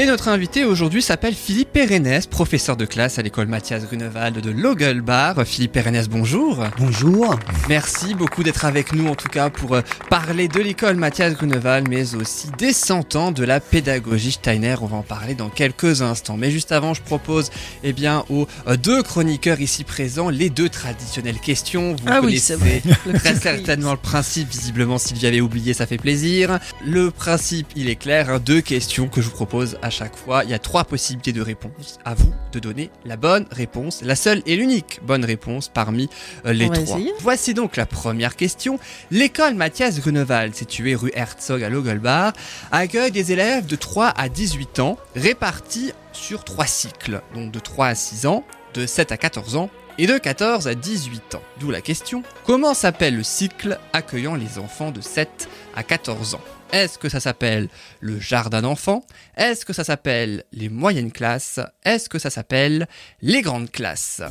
Et notre invité aujourd'hui s'appelle Philippe Pérennes, professeur de classe à l'école Mathias Grunewald de Logelbar. Philippe Pérennes, bonjour. Bonjour. Merci beaucoup d'être avec nous en tout cas pour euh, parler de l'école Mathias Grunewald mais aussi des 100 ans de la pédagogie Steiner. On va en parler dans quelques instants. Mais juste avant, je propose eh bien, aux euh, deux chroniqueurs ici présents les deux traditionnelles questions. Vous Ah oui, c'est connaissez vrai. Le Très certainement le principe, visiblement Sylvie avait oublié, ça fait plaisir. Le principe, il est clair, hein, deux questions que je vous propose à chaque fois. Il y a trois possibilités de réponse. À vous de donner la bonne réponse, la seule et l'unique bonne réponse parmi euh, les On trois. Voici donc la première question. L'école Mathias Grunewald, située rue Herzog à Logelbar, accueille des élèves de 3 à 18 ans, répartis sur trois cycles, donc de 3 à 6 ans, de 7 à 14 ans et de 14 à 18 ans. D'où la question, comment s'appelle le cycle accueillant les enfants de 7 à 14 ans? Est-ce que ça s'appelle le jardin d'enfants? Est-ce que ça s'appelle les moyennes classes? Est-ce que ça s'appelle les grandes classes?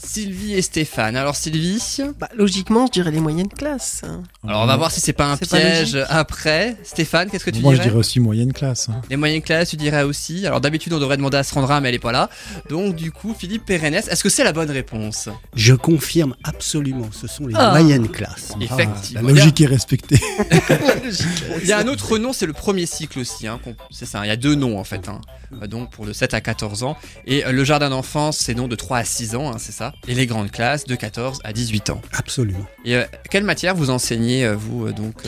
Sylvie et Stéphane. Alors Sylvie, Bah, logiquement, je dirais les moyennes classes. alors on va voir si c'est pas un pas piège après. Stéphane, qu'est-ce que tu Moi, je dirais dirais aussi moyenne classe. hein. Les moyennes classes, tu dirais aussi. Alors d'habitude, on devrait demander à Sandra, mais elle est pas là. Donc du coup, Philippe Pérennes, est-ce que c'est la bonne réponse? Je confirme absolument, ce sont les Ah. moyennes classes. Ah, Effectivement. la logique est respectée. Il y a un autre nom, c'est le premier cycle aussi. Hein, c'est ça, il y a deux noms en fait. Hein. Euh, Donc pour le 7 à 14 ans. Et euh, le jardin d'enfance, c'est nom de 3 à 6 ans, hein, c'est ça. Et les grandes classes, de 14 à 18 ans. Absolument. Et euh, quelle matière vous enseignez, vous, donc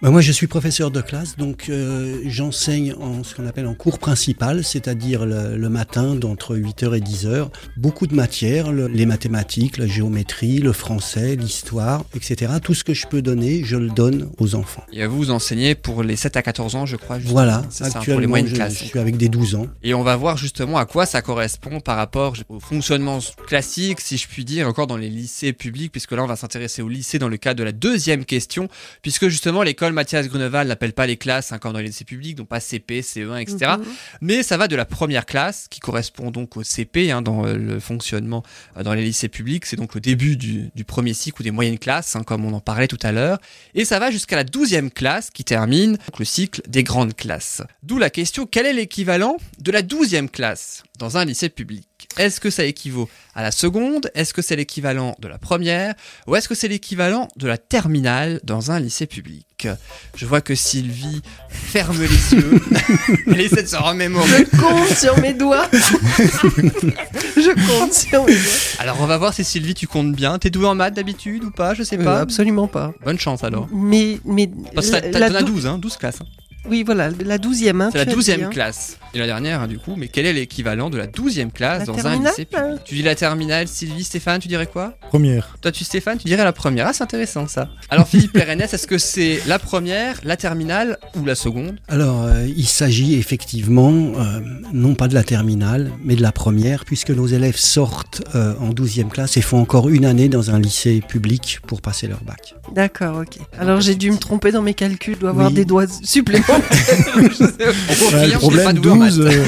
Ben, moi, je suis professeur de classe, donc euh, j'enseigne en ce qu'on appelle en cours principal, c'est-à-dire le, le matin d'entre 8h et 10h. Beaucoup de matières, le- les mathématiques, la géométrie, le français, l'histoire, etc. Tout ce que je peux donner, je le donne aux enfants. Et vous, vous enseignez pour les 7 à 14 ans, je crois. Voilà, C'est ça, pour les actuellement, moyennes je, classes. je suis avec des 12 ans. Et on va voir justement à quoi ça correspond par rapport au fonctionnement classique, si je puis dire, encore dans les lycées publics, puisque là on va s'intéresser au lycée dans le cadre de la deuxième question, puisque justement l'école Mathias Grunewald n'appelle pas les classes hein, comme dans les lycées publics, donc pas CP, CE1, etc. Mhm. Mais ça va de la première classe, qui correspond donc au CP hein, dans euh, le fonctionnement euh, dans les lycées publics, c'est donc le début du, du premier cycle ou des moyennes classes, hein, comme on en parlait tout à l'heure, et ça va jusqu'à la douzième classe qui termine donc, le cycle des grandes classes. D'où la question, quel est l'équivalent de la douzième classe dans un lycée public? Est-ce que ça équivaut à la seconde? Est-ce que c'est l'équivalent de la première? Ou est-ce que c'est l'équivalent de la terminale dans un lycée public? Je vois que Sylvie ferme les yeux, elle essaie de se remémorer. Je compte sur mes doigts. je compte sur mes doigts. Alors on va voir si Sylvie tu comptes bien. T'es douée en maths d'habitude ou pas? Je sais Euh, pas. absolument pas. Bonne chance alors. Mais, mais Parce que t'en as dou- 12, hein, 12 classes. hein. Oui, voilà, la douzième. Hein, C'est la 12e hein. classe. Et la dernière, hein, du coup, mais quel est l'équivalent de la 12e classe La dans un lycée public Tu dis la terminale, Sylvie, Stéphane, tu dirais quoi Première. Toi, tu Stéphane, tu dirais la première. Ah, c'est intéressant ça. Alors, Philippe Pérennes, est-ce que c'est la première, la terminale ou la seconde Alors, euh, il s'agit effectivement, euh, non pas de la terminale, mais de la première, puisque nos élèves sortent euh, en 12e classe et font encore une année dans un lycée public pour passer leur bac. D'accord, ok. Alors j'ai dû me tromper dans mes calculs, je dois avoir Oui. des doigts supplémentaires. Le problème, doué en maths. 12. euh,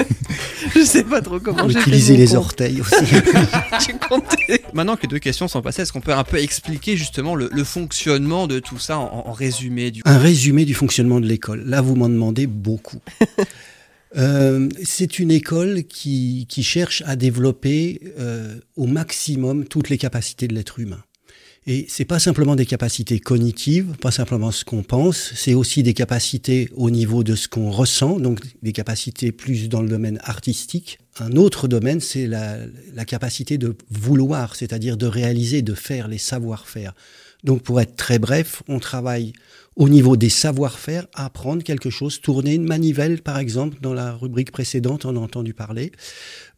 je sais pas trop comment j'ai. Utiliser les compte. orteils aussi. J'ai compté. Maintenant que les deux questions sont passées, est-ce qu'on peut un peu expliquer justement le, le fonctionnement de tout ça en, en résumé du Un résumé du fonctionnement de l'école. Là, vous m'en demandez beaucoup. Euh, c'est une école qui, qui cherche à développer euh, au maximum toutes les capacités de l'être humain. Et c'est pas simplement des capacités cognitives, pas simplement ce qu'on pense, c'est aussi des capacités au niveau de ce qu'on ressent, donc des capacités plus dans le domaine artistique. Un autre domaine, c'est la, la capacité de vouloir, c'est-à-dire de réaliser, de faire les savoir-faire. Donc pour être très bref, on travaille au niveau des savoir-faire, apprendre quelque chose, tourner une manivelle par exemple, dans la rubrique précédente on a entendu parler,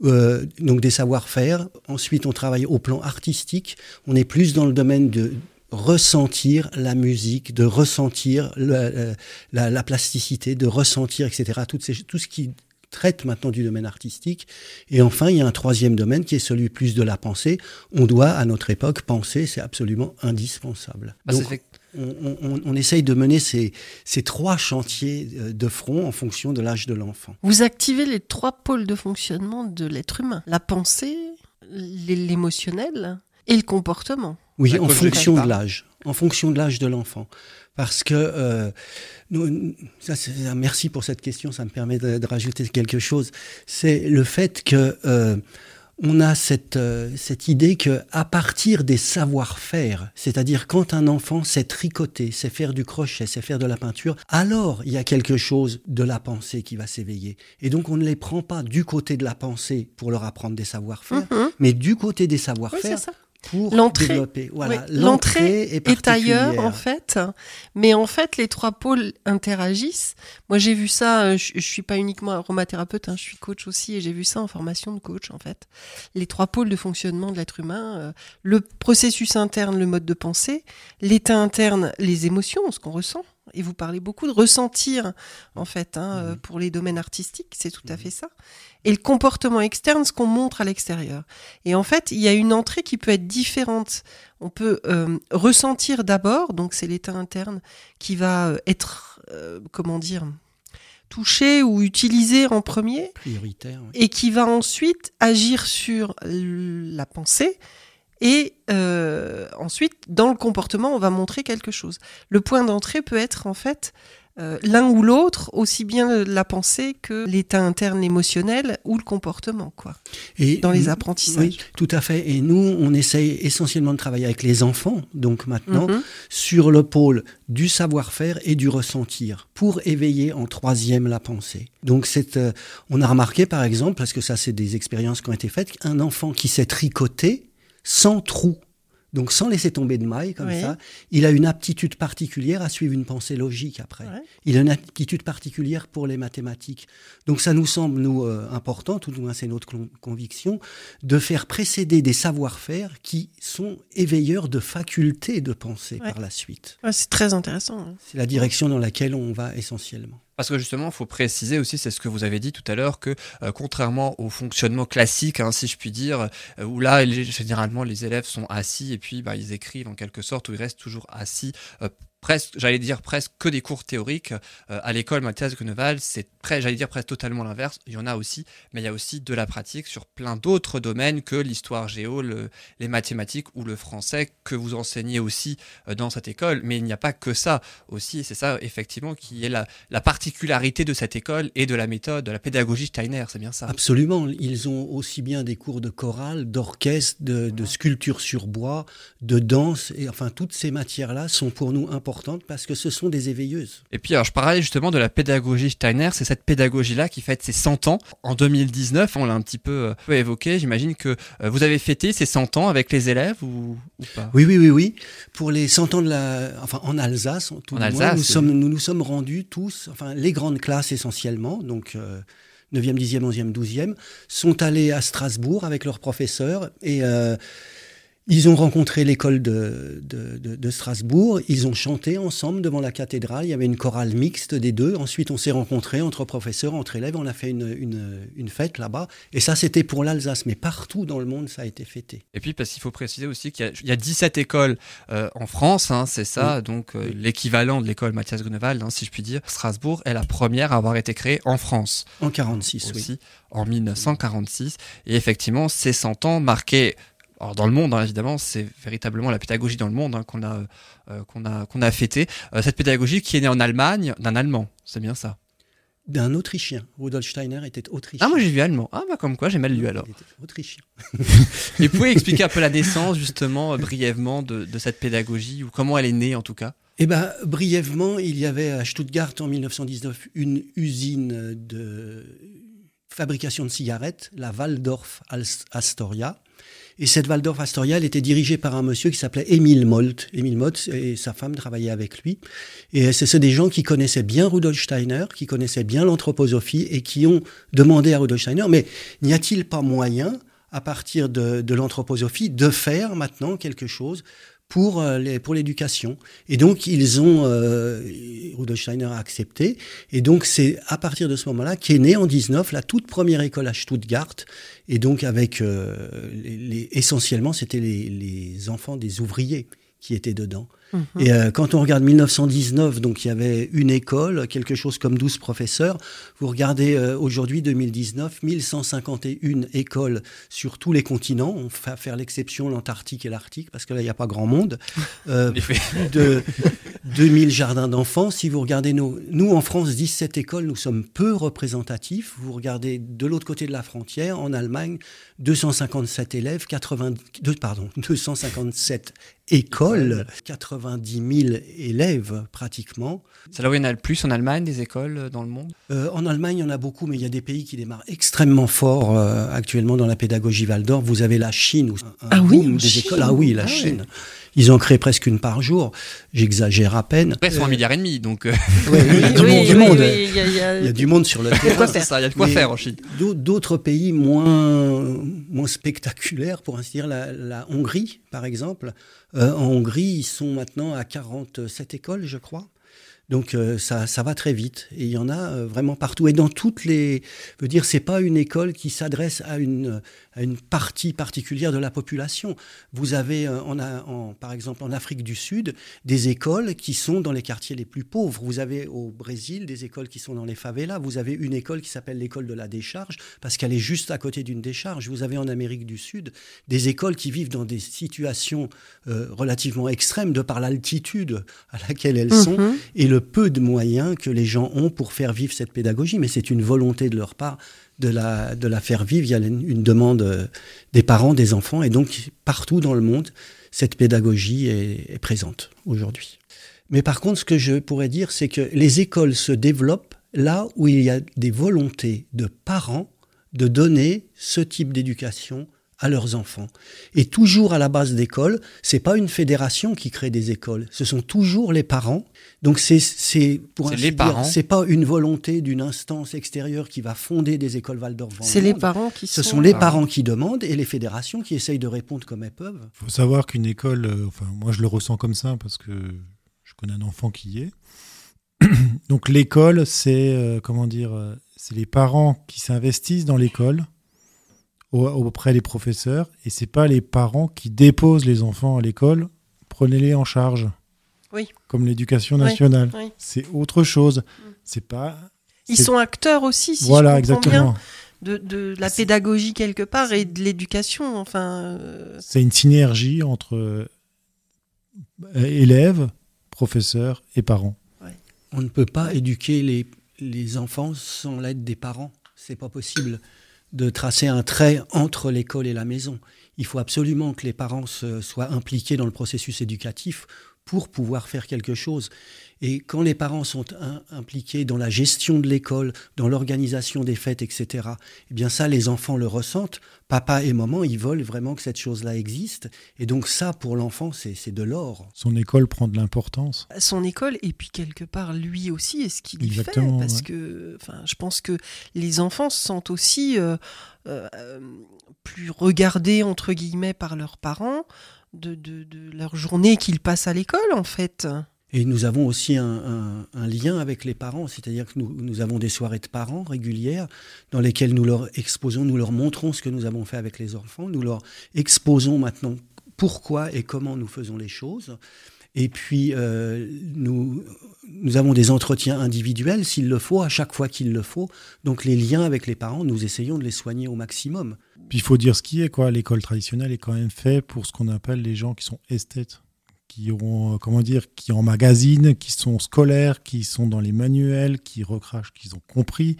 Euh, donc des savoir-faire. Ensuite on travaille au plan artistique, on est plus dans le domaine de ressentir la musique, de ressentir le- euh, la, la plasticité, de ressentir, etc. Ces- tout ce qui traite maintenant du domaine artistique. Et enfin, il y a un troisième domaine qui est celui plus de la pensée. On doit, à notre époque, penser, c'est absolument indispensable. Bah, ça Donc, fait- on, on- on essaye de mener ces, ces trois chantiers euh, de front en fonction de l'âge de l'enfant. Vous activez les trois pôles de fonctionnement de l'être humain la pensée, l'é- l'émotionnel et le comportement. Oui, en fonction de l'âge. en fonction de l'âge de l'enfant. Parce que, euh, nous, ça, merci pour cette question, ça me permet de, de rajouter quelque chose. C'est le fait que euh, on a cette, euh, cette idée que à partir des savoir-faire, c'est-à-dire quand un enfant sait tricoter, sait faire du crochet, sait faire de la peinture, alors il y a quelque chose de la pensée qui va s'éveiller. Et donc on ne les prend pas du côté de la pensée pour leur apprendre des savoir-faire, Mhm. mais du côté des savoir-faire. Pour L'entrée. développer. Voilà, Oui, L'entrée est, est ailleurs, en fait. Mais en fait, les trois pôles interagissent. Moi, j'ai vu ça, euh, je, je suis pas uniquement aromathérapeute, hein, je suis coach aussi, et j'ai vu ça en formation de coach, en fait. Les trois pôles de fonctionnement de l'être humain, euh, le processus interne, le mode de pensée, l'état interne, les émotions, ce qu'on ressent. Et vous parlez beaucoup de ressentir, en fait, hein, euh, pour les domaines artistiques, c'est tout à fait ça. Et le comportement externe, ce qu'on montre à l'extérieur. Et en fait, il y a une entrée qui peut être différente. On peut euh, ressentir d'abord, donc c'est l'état interne qui va euh, être, euh, comment dire, touché ou utilisé en premier, prioritaire. et qui va ensuite agir sur la pensée. Et euh, ensuite, dans le comportement, on va montrer quelque chose. Le point d'entrée peut être en fait euh, l'un ou l'autre, aussi bien la pensée que l'état interne émotionnel ou le comportement, quoi. Et Dans les apprentissages. Oui, tout à fait. Et nous, on essaye essentiellement de travailler avec les enfants, donc maintenant, Mhm. sur le pôle du savoir-faire et du ressentir, pour éveiller en troisième la pensée. Donc, c'est, euh, on a remarqué, par exemple, parce que ça, c'est des expériences qui ont été faites, qu'un enfant qui sait tricoter sans trou, donc sans laisser tomber de mailles comme Oui. ça, il a une aptitude particulière à suivre une pensée logique après. Ouais. Il a une aptitude particulière pour les mathématiques. Donc ça nous semble, nous, euh, important, tout du moins c'est notre con- conviction, de faire précéder des savoir-faire qui sont éveilleurs de facultés de penser Ouais. par la suite. Ouais, c'est très intéressant. hein. C'est la direction dans laquelle on va essentiellement. Parce que justement, il faut préciser aussi, c'est ce que vous avez dit tout à l'heure, que euh, contrairement au fonctionnement classique, hein, si je puis dire, euh, où là, généralement, les élèves sont assis et puis bah, ils écrivent en quelque sorte, où ils restent toujours assis, presque, j'allais dire presque que des cours théoriques. Euh, à l'école Mathias Greneval, c'est presque, j'allais dire presque totalement l'inverse. Il y en a aussi, mais il y a aussi de la pratique sur plein d'autres domaines que l'histoire géo, le- les mathématiques ou le français que vous enseignez aussi euh, dans cette école. Mais il n'y a pas que ça aussi, et c'est ça effectivement qui est la, la particularité de cette école et de la méthode, de la pédagogie Steiner, c'est bien ça. Absolument. Ils ont aussi bien des cours de chorale, d'orchestre, de, de sculpture sur bois, de danse. Et enfin, toutes ces matières-là sont pour nous importantes parce que ce sont des éveilleuses. Et puis alors je parlais justement de la pédagogie Steiner, c'est cette pédagogie-là qui fête ses 100 ans. En 2019, on l'a un petit peu, euh, peu évoqué, j'imagine que euh, vous avez fêté ces 100 ans avec les élèves ou, ou pas? Oui, oui, oui, oui. Pour les 100 ans de la, enfin en Alsace, en tout En du moins, Alsace, nous oui. sommes, nous nous sommes rendus tous, enfin les grandes classes essentiellement, donc euh, 9e, 10e, 11e, 12e, sont allés à Strasbourg avec leurs professeurs et euh, ils ont rencontré l'école de, de, de- de Strasbourg, ils ont chanté ensemble devant la cathédrale, il y avait une chorale mixte des deux, ensuite on s'est rencontrés entre professeurs, entre élèves, on a fait une, une, une fête là-bas, et ça c'était pour l'Alsace, mais partout dans le monde ça a été fêté. Et puis parce qu'il faut préciser aussi qu'il y y, a 17 écoles euh, en France, hein, c'est ça, donc euh, Oui. l'équivalent de l'école Mathias Grunewald, hein, si je puis dire. Strasbourg est la première à avoir été créée en France. En 46, oui. aussi en 1946. Et effectivement, ces 100 ans marqués, alors dans le monde, hein, évidemment, c'est véritablement la pédagogie dans le monde hein, qu'on a, euh, qu'on a, qu'on a fêté. Euh, cette pédagogie qui est née en Allemagne d'un Allemand, c'est bien ça? D'un Autrichien. Rudolf Steiner était autrichien. Ah, moi j'ai vu allemand. Ah, bah comme quoi, j'ai mal lu alors. Il était autrichien. Et vous pouvez expliquer un peu la naissance, justement, euh, brièvement, de, de cette pédagogie, ou comment elle est née en tout cas? Eh ben, brièvement, il y avait à Stuttgart en 1919 une usine de fabrication de cigarettes, la Waldorf Astoria. Et cette Waldorf Astoria, était dirigée par un monsieur qui s'appelait Émile Molt. Émile Molt et sa femme travaillaient avec lui. Et c'est des gens qui connaissaient bien Rudolf Steiner, qui connaissaient bien l'anthroposophie et qui ont demandé à Rudolf Steiner, mais n'y a-t-il pas moyen, à partir de l'anthroposophie, de faire maintenant quelque chose pour euh, les- pour l'éducation. Et donc ils ont euh, Rudolf Steiner a accepté. Et donc c'est à partir de ce moment-là qu'est née en 19 la toute première école à Stuttgart. Et donc avec euh, les, les- essentiellement c'était les, les enfants des ouvriers qui étaient dedans. Et euh, quand on regarde 1919, donc il y avait une école, quelque chose comme 12 professeurs. Vous regardez euh, aujourd'hui 2019, 1151 écoles sur tous les continents. On va faire l'exception l'Antarctique et l'Arctique parce que là il n'y a pas grand monde. Euh, En effet. plus de 2000 jardins d'enfants. Si vous regardez nos, nous en France, 17 écoles, nous sommes peu représentatifs. Vous regardez de l'autre côté de la frontière, en Allemagne, 257 élèves, 80, deux- pardon, 257 écoles, 90 000 élèves pratiquement. C'est là où il y en a le plus en Allemagne, des écoles euh, dans le monde? Euh, en Allemagne, il y en a beaucoup, mais il y a des pays qui démarrent extrêmement fort euh, actuellement dans la pédagogie Waldorf. Vous avez la Chine, où un, un Ah oui, boom en des Chine. écoles. Ah oui, la Ah ouais. Ils en créent presque une par jour. J'exagère à peine. Après, ils sont Euh, un milliard et demi, donc euh, ouais, il y a du Oui, monde, oui, oui, il y a- il y a- Il y a du monde sur le quoi terrain. c'est ça, il y a de quoi Mais- faire en Chine. D'au- D'autres pays moins, moins spectaculaires, pour ainsi dire, la, la Hongrie, par exemple. Euh, en Hongrie, ils sont maintenant à 47 écoles, je crois. Donc euh, ça, ça va très vite et il y en a euh, vraiment partout et dans toutes les je veux dire c'est pas une école qui s'adresse à une à une partie particulière de la population. Vous avez euh, en, en- par exemple en Afrique du Sud des écoles qui sont dans les quartiers les plus pauvres. Vous avez au Brésil des écoles qui sont dans les favelas. Vous avez une école qui s'appelle l'école de la décharge parce qu'elle est juste à côté d'une décharge. Vous avez en Amérique du Sud des écoles qui vivent dans des situations relativement extrêmes de par l'altitude à laquelle elles sont Mhm. Et le peu de moyens que les gens ont pour faire vivre cette pédagogie. Mais c'est une volonté de leur part de la, de la faire vivre. Il y a une, demande euh, des parents, des enfants, et donc partout dans le monde, cette pédagogie est présente aujourd'hui. Mais par contre, ce que je pourrais dire, c'est que les écoles se développent là où il y a des volontés de parents de donner ce type d'éducation à leurs enfants. Et toujours à la base d'école, c'est pas une fédération qui crée des écoles, ce sont toujours les parents. Donc c'est c'est pour ainsi les dire, parents. c'est pas une volonté d'une instance extérieure qui va fonder des écoles Waldorf. dans le C'est les parents qui Ce sont. sont les parents. qui demandent et les fédérations qui essayent de répondre comme elles peuvent. Il faut savoir qu'une école, euh, enfin moi je le ressens comme ça parce que je connais un enfant qui y est. Donc l'école, c'est euh, comment dire, euh, c'est les parents qui s'investissent dans l'école auprès des professeurs et c'est pas les parents qui déposent les enfants à l'école. Prenez-les en charge. Oui. Comme l'éducation nationale. oui. C'est autre chose. C'est pas. Ils sont acteurs aussi, si voilà je comprends exactement. bien, de, de la pédagogie quelque part et de l'éducation. Enfin, euh, C'est une synergie entre euh, élèves, professeurs et parents. On ne peut pas éduquer les, les enfants sans l'aide des parents. C'est pas possible de tracer un trait entre l'école et la maison. Il faut absolument que les parents soient impliqués dans le processus éducatif pour pouvoir faire quelque chose. Et quand les parents sont im- impliqués dans la gestion de l'école, dans l'organisation des fêtes, etc., eh bien ça, les enfants le ressentent. Papa et maman, ils veulent vraiment que cette chose-là existe. Et donc ça, pour l'enfant, c'est de l'or. Son école prend de l'importance. son école et puis quelque part lui aussi est ce qu'il y fait? Exactement, parce ouais. que enfin je pense que les enfants se sentent aussi euh, euh, plus regardés entre guillemets par leurs parents de, de, de leur journée qu'ils passent à l'école en fait Et nous avons aussi un, lien avec les parents, c'est-à-dire que nous, nous avons des soirées de parents régulières dans lesquelles nous leur exposons, nous leur montrons ce que nous avons fait avec les enfants, nous leur exposons maintenant pourquoi et comment nous faisons les choses. Et puis, euh, nous, nous avons des entretiens individuels, s'il le faut, à chaque fois qu'il le faut. Donc, les liens avec les parents, nous essayons de les soigner au maximum. Puis il faut dire ce qui est, quoi. L'école traditionnelle est quand même faite pour ce qu'on appelle les gens qui sont esthètes, qui ont, euh, comment dire, qui emmagasinent, qui sont scolaires, qui sont dans les manuels, qui recrachent, qui ont compris.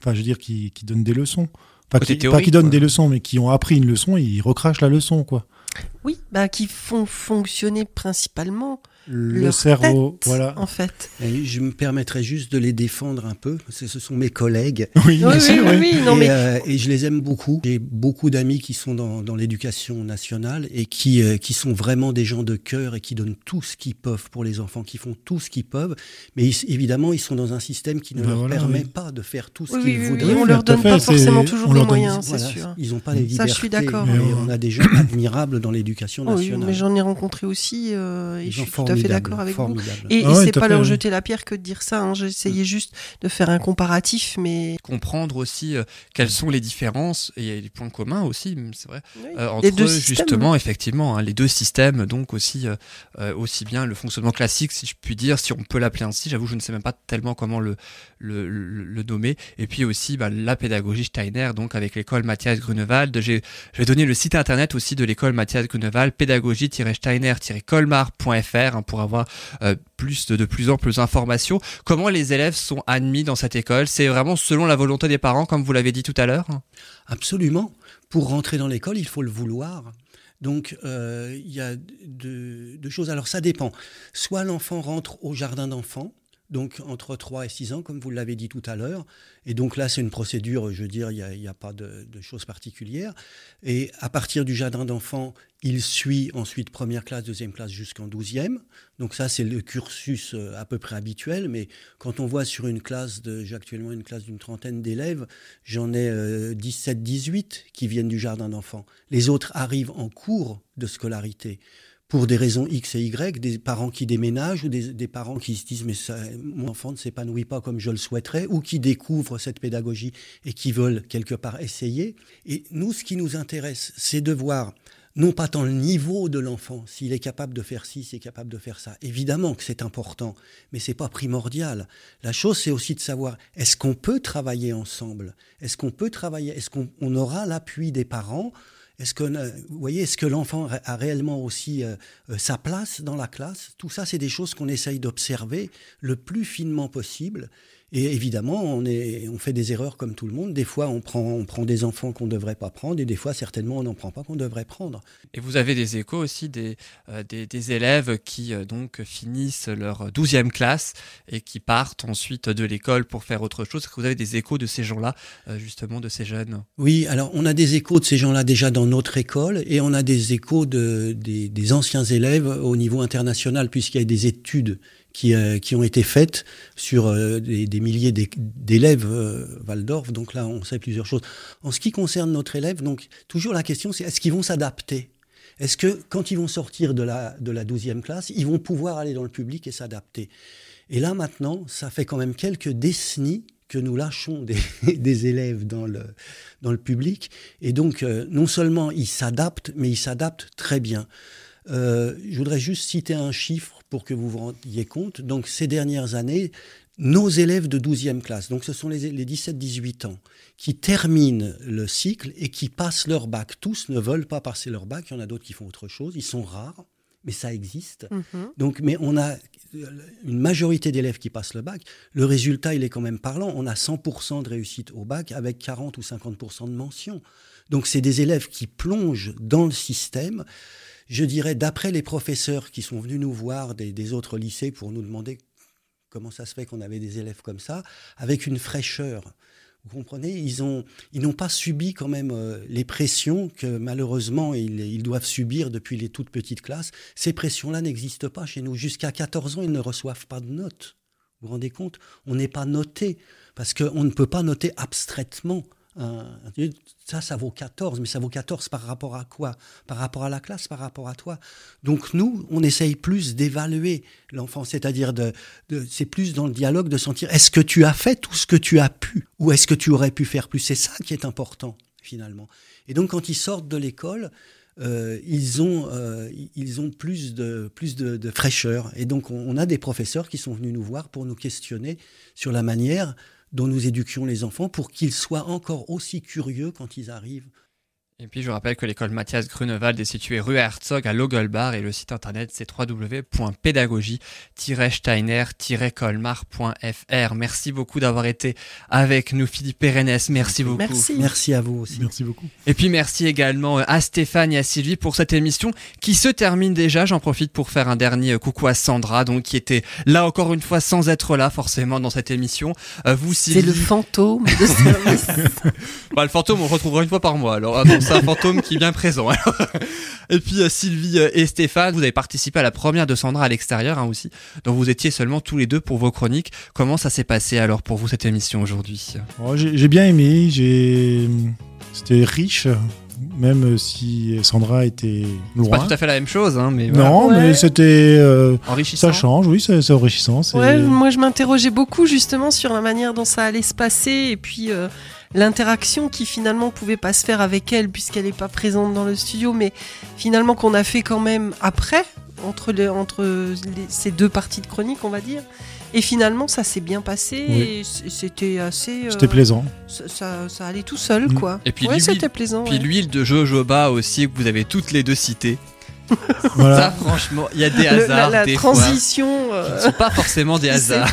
Enfin, je veux dire, qui, qui donnent des leçons. Enfin, Côté qui, pas qui donnent quoi. des leçons, mais qui ont appris une leçon et ils recrachent la leçon, quoi. oui bah qui font fonctionner principalement Le leur cerveau, tête, voilà. en fait Et je me permettrai juste de les défendre un peu, parce que ce sont mes collègues. Oui, oui, sûr, oui, oui. oui, non et, mais euh, et je les aime beaucoup. J'ai beaucoup d'amis qui sont dans, dans l'éducation nationale et qui, euh, qui sont vraiment des gens de cœur et qui donnent tout ce qu'ils peuvent pour les enfants, qui font tout ce qu'ils peuvent. Mais ils- évidemment, ils sont dans un système qui ne Ben leur voilà, permet oui. pas de faire tout ce oui, qu'ils voudraient. oui, on leur donne fait, pas c'est- forcément toujours les moyens c'est Voilà, sûr Ils n'ont pas les Ça, libertés. je suis d'accord. Mais on a des gens admirables dans l'éducation Oh oui, nationale. mais j'en ai rencontré aussi euh, et je suis à à fait d'accord avec vous. formidable. Et, et Ah ouais, c'est pas leur jeter la pierre que de dire ça. Hein. J'essayais juste de faire un comparatif, mais Comprendre aussi euh, quelles sont les différences et les points communs aussi, c'est vrai, euh, entre Les deux systèmes. justement, effectivement, hein, les deux systèmes, donc aussi, euh, aussi bien le fonctionnement classique, si je puis dire, si on peut l'appeler ainsi. J'avoue, je ne sais même pas tellement comment le, le, le- le nommer. Et puis aussi bah, la pédagogie Steiner, donc avec l'école Mathias Grunewald. J'ai- Je vais donner le site internet aussi de l'école Mathias Grunewald, pédagogie-steiner-colmar.fr hein, pour avoir euh, plus de, plus amples informations. Comment les élèves sont admis dans cette école? C'est vraiment selon la volonté des parents, comme vous l'avez dit tout à l'heure? Absolument. Pour rentrer dans l'école, il faut le vouloir. Donc, euh, il y a deux, deux choses. Alors, ça dépend. Soit l'enfant rentre au jardin d'enfants, donc entre 3 et 6 ans, comme vous l'avez dit tout à l'heure. Et donc là, c'est une procédure, je veux dire, il n'y a, pas de, choses particulières. Et à partir du jardin d'enfants, il suit ensuite première classe, deuxième classe jusqu'en douzième. Donc ça, c'est le cursus euh, à peu près habituel. Mais quand on voit sur une classe, j'ai actuellement une classe d'une trentaine d'élèves, j'en ai euh, 17, 18 qui viennent du jardin d'enfants. Les autres arrivent en cours de scolarité pour des raisons X et Y, des parents qui déménagent ou des, parents qui se disent mais mon enfant ne s'épanouit pas comme je le souhaiterais ou qui découvrent cette pédagogie et qui veulent quelque part essayer. Et nous, ce qui nous intéresse, c'est de voir non pas tant le niveau de l'enfant, s'il est capable de faire ci, s'il est capable de faire ça. Évidemment que c'est important, mais c'est pas primordial. La chose, c'est aussi de savoir est-ce qu'on peut travailler ensemble? Est-ce qu'on peut travailler? Est-ce qu'on on aura l'appui des parents? Est-ce que, euh, vous voyez, est-ce que l'enfant a réellement aussi euh, euh, sa place dans la classe? Tout ça, c'est des choses qu'on essaye d'observer le plus finement possible. Et évidemment, on, est, on fait des erreurs comme tout le monde. Des fois, on prend, on prend des enfants qu'on ne devrait pas prendre, et des fois, certainement, on n'en prend pas qu'on devrait prendre. Et vous avez des échos aussi des, euh, des, des élèves qui euh, donc finissent leur 12e classe et qui partent ensuite de l'école pour faire autre chose. Est-ce que vous avez des échos de ces gens-là, euh, justement, de ces jeunes? Oui, alors on a des échos de ces gens-là déjà dans notre école et on a des échos de, des, des anciens élèves au niveau international puisqu'il y a des études qui, euh, qui ont été faites sur euh, des, milliers d'é- d'élèves euh, Waldorf. Donc là, on sait plusieurs choses. En ce qui concerne notre élève, donc toujours la question, c'est est-ce qu'ils vont s'adapter? Est-ce que quand ils vont sortir de la, de la 12e classe, ils vont pouvoir aller dans le public et s'adapter? Et là, maintenant, ça fait quand même quelques décennies que nous lâchons des, des élèves dans le, dans le public. Et donc, euh, non seulement ils s'adaptent, mais ils s'adaptent très bien. Euh, je voudrais juste citer un chiffre pour que vous vous rendiez compte. Donc, ces dernières années, nos élèves de 12e classe, donc ce sont les, les 17-18 ans, qui terminent le cycle et qui passent leur bac. Tous ne veulent pas passer leur bac, il y en a d'autres qui font autre chose, ils sont rares, mais ça existe. Mhm. Donc, mais on a une majorité d'élèves qui passent le bac. Le résultat, il est quand même parlant. On a 100% de réussite au bac avec 40 ou 50% de mention. Donc, c'est des élèves qui plongent dans le système. Je dirais, d'après les professeurs qui sont venus nous voir des, autres lycées pour nous demander comment ça se fait qu'on avait des élèves comme ça, avec une fraîcheur. Vous comprenez ils n'ont pas subi quand même euh, les pressions que malheureusement ils, ils doivent subir depuis les toutes petites classes. Ces pressions-là n'existent pas chez nous. Jusqu'à 14 ans, ils ne reçoivent pas de notes. Vous vous rendez compte? On n'est pas noté parce qu'on ne peut pas noter abstraitement. Un- ça, ça vaut 14, mais ça vaut 14 par rapport à quoi? Par rapport à la classe, par rapport à toi. Donc nous, on essaye plus d'évaluer l'enfant, c'est-à-dire de, c'est plus dans le dialogue de sentir est-ce que tu as fait tout ce que tu as pu? Ou est-ce que tu aurais pu faire plus? C'est ça qui est important finalement. Et donc quand ils sortent de l'école, euh, ils ont euh, ils ont plus de plus de, fraîcheur. Et donc on, on a des professeurs qui sont venus nous voir pour nous questionner sur la manière dont nous éduquions les enfants pour qu'ils soient encore aussi curieux quand ils arrivent Et puis je rappelle que l'école Mathias Grunewald est située rue Herzog à Logelbar et le site internet c'est www.pédagogie-steiner-colmar.fr. Merci beaucoup d'avoir été avec nous Philippe Pérennes, merci beaucoup. Merci. Merci à vous aussi. Merci beaucoup. Et puis merci également à Stéphane et à Sylvie pour cette émission qui se termine déjà. J'en profite pour faire un dernier coucou à Sandra, donc qui était là encore une fois sans être là forcément dans cette émission. Euh, vous C'est Sylvie, le fantôme de service. Bah, le fantôme on le retrouvera une fois par mois. Alors ah c'est un fantôme qui est bien présent. alors. et puis euh, Sylvie euh, et Stéphane, vous avez participé à la première de Sandra à l'extérieur hein, aussi, dont vous étiez seulement tous les deux pour vos chroniques. Comment ça s'est passé alors pour vous cette émission aujourd'hui? Oh, j'ai j'ai bien aimé, j'ai... c'était riche. Même si Sandra était C'est pas loin. tout à fait la même chose, hein, mais voilà. Non, Ouais. mais c'était. euh, enrichissant. ça change, oui, c'est enrichissant. Ouais, moi je m'interrogeais beaucoup justement sur la manière dont ça allait se passer et puis euh, l'interaction qui finalement pouvait pas se faire avec elle puisqu'elle n'est pas présente dans le studio, mais finalement qu'on a fait quand même après entre, les, entre les- ces deux parties de chronique, on va dire. Et finalement, ça s'est bien passé Oui. et c- c'était assez. euh, C'était plaisant. Ça, ça- ça allait tout seul, Mm. quoi. Et puis ouais, c'était plaisant. Puis ouais. l'huile de jojoba aussi que vous avez toutes les deux citées. Ça, franchement, il y a des Le- hasards. la, la des fois. transition. qui euh, ne sont pas forcément des hasards.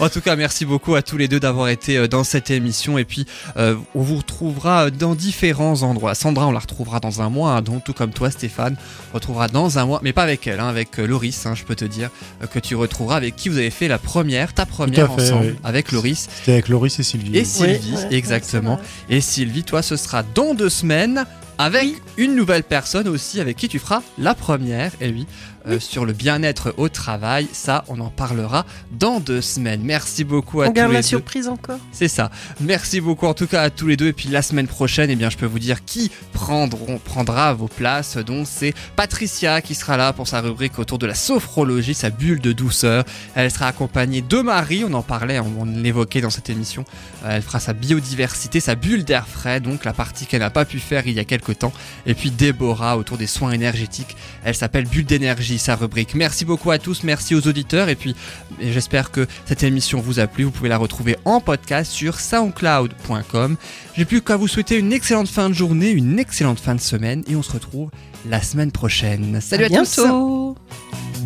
en tout cas, merci beaucoup à tous les deux d'avoir été euh, dans cette émission. Et puis, euh, on vous retrouvera dans différents endroits. Sandra, on la retrouvera dans un mois, hein, donc tout comme toi, Stéphane, on retrouvera dans un mois, mais pas avec elle, hein, avec euh, Loris, hein, je peux te dire, euh, que tu retrouveras avec qui vous avez fait la première, ta première fait, ensemble, oui. avec Loris C'était avec Loris et Sylvie. et Sylvie, ouais, exactement. Et Sylvie, toi, ce sera dans deux semaines avec Oui. une nouvelle personne aussi avec qui tu feras la première. Et oui, euh, sur le bien-être au travail, ça, on en parlera dans deux semaines. Merci beaucoup à On tous garde les la deux. surprise encore. C'est ça. Merci beaucoup en tout cas à tous les deux. Et puis la semaine prochaine, eh bien, je peux vous dire qui prendront, prendra vos places. Donc c'est Patricia qui sera là pour sa rubrique autour de la sophrologie, sa bulle de douceur. Elle sera accompagnée de Marie, on en parlait, on, on l'évoquait dans cette émission. Euh, Elle fera sa biodiversité, sa bulle d'air frais, donc la partie qu'elle n'a pas pu faire il y a quelques temps. Et puis Déborah autour des soins énergétiques. Elle s'appelle Bulle d'énergie, sa rubrique. Merci beaucoup à tous, merci aux auditeurs. Et puis j'espère que cette émission vous a plu. Vous pouvez la retrouver en podcast sur soundcloud.com. J'ai plus qu'à vous souhaiter une excellente fin de journée, une excellente fin de semaine et on se retrouve la semaine prochaine. Salut à, tous. bientôt.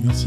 Merci.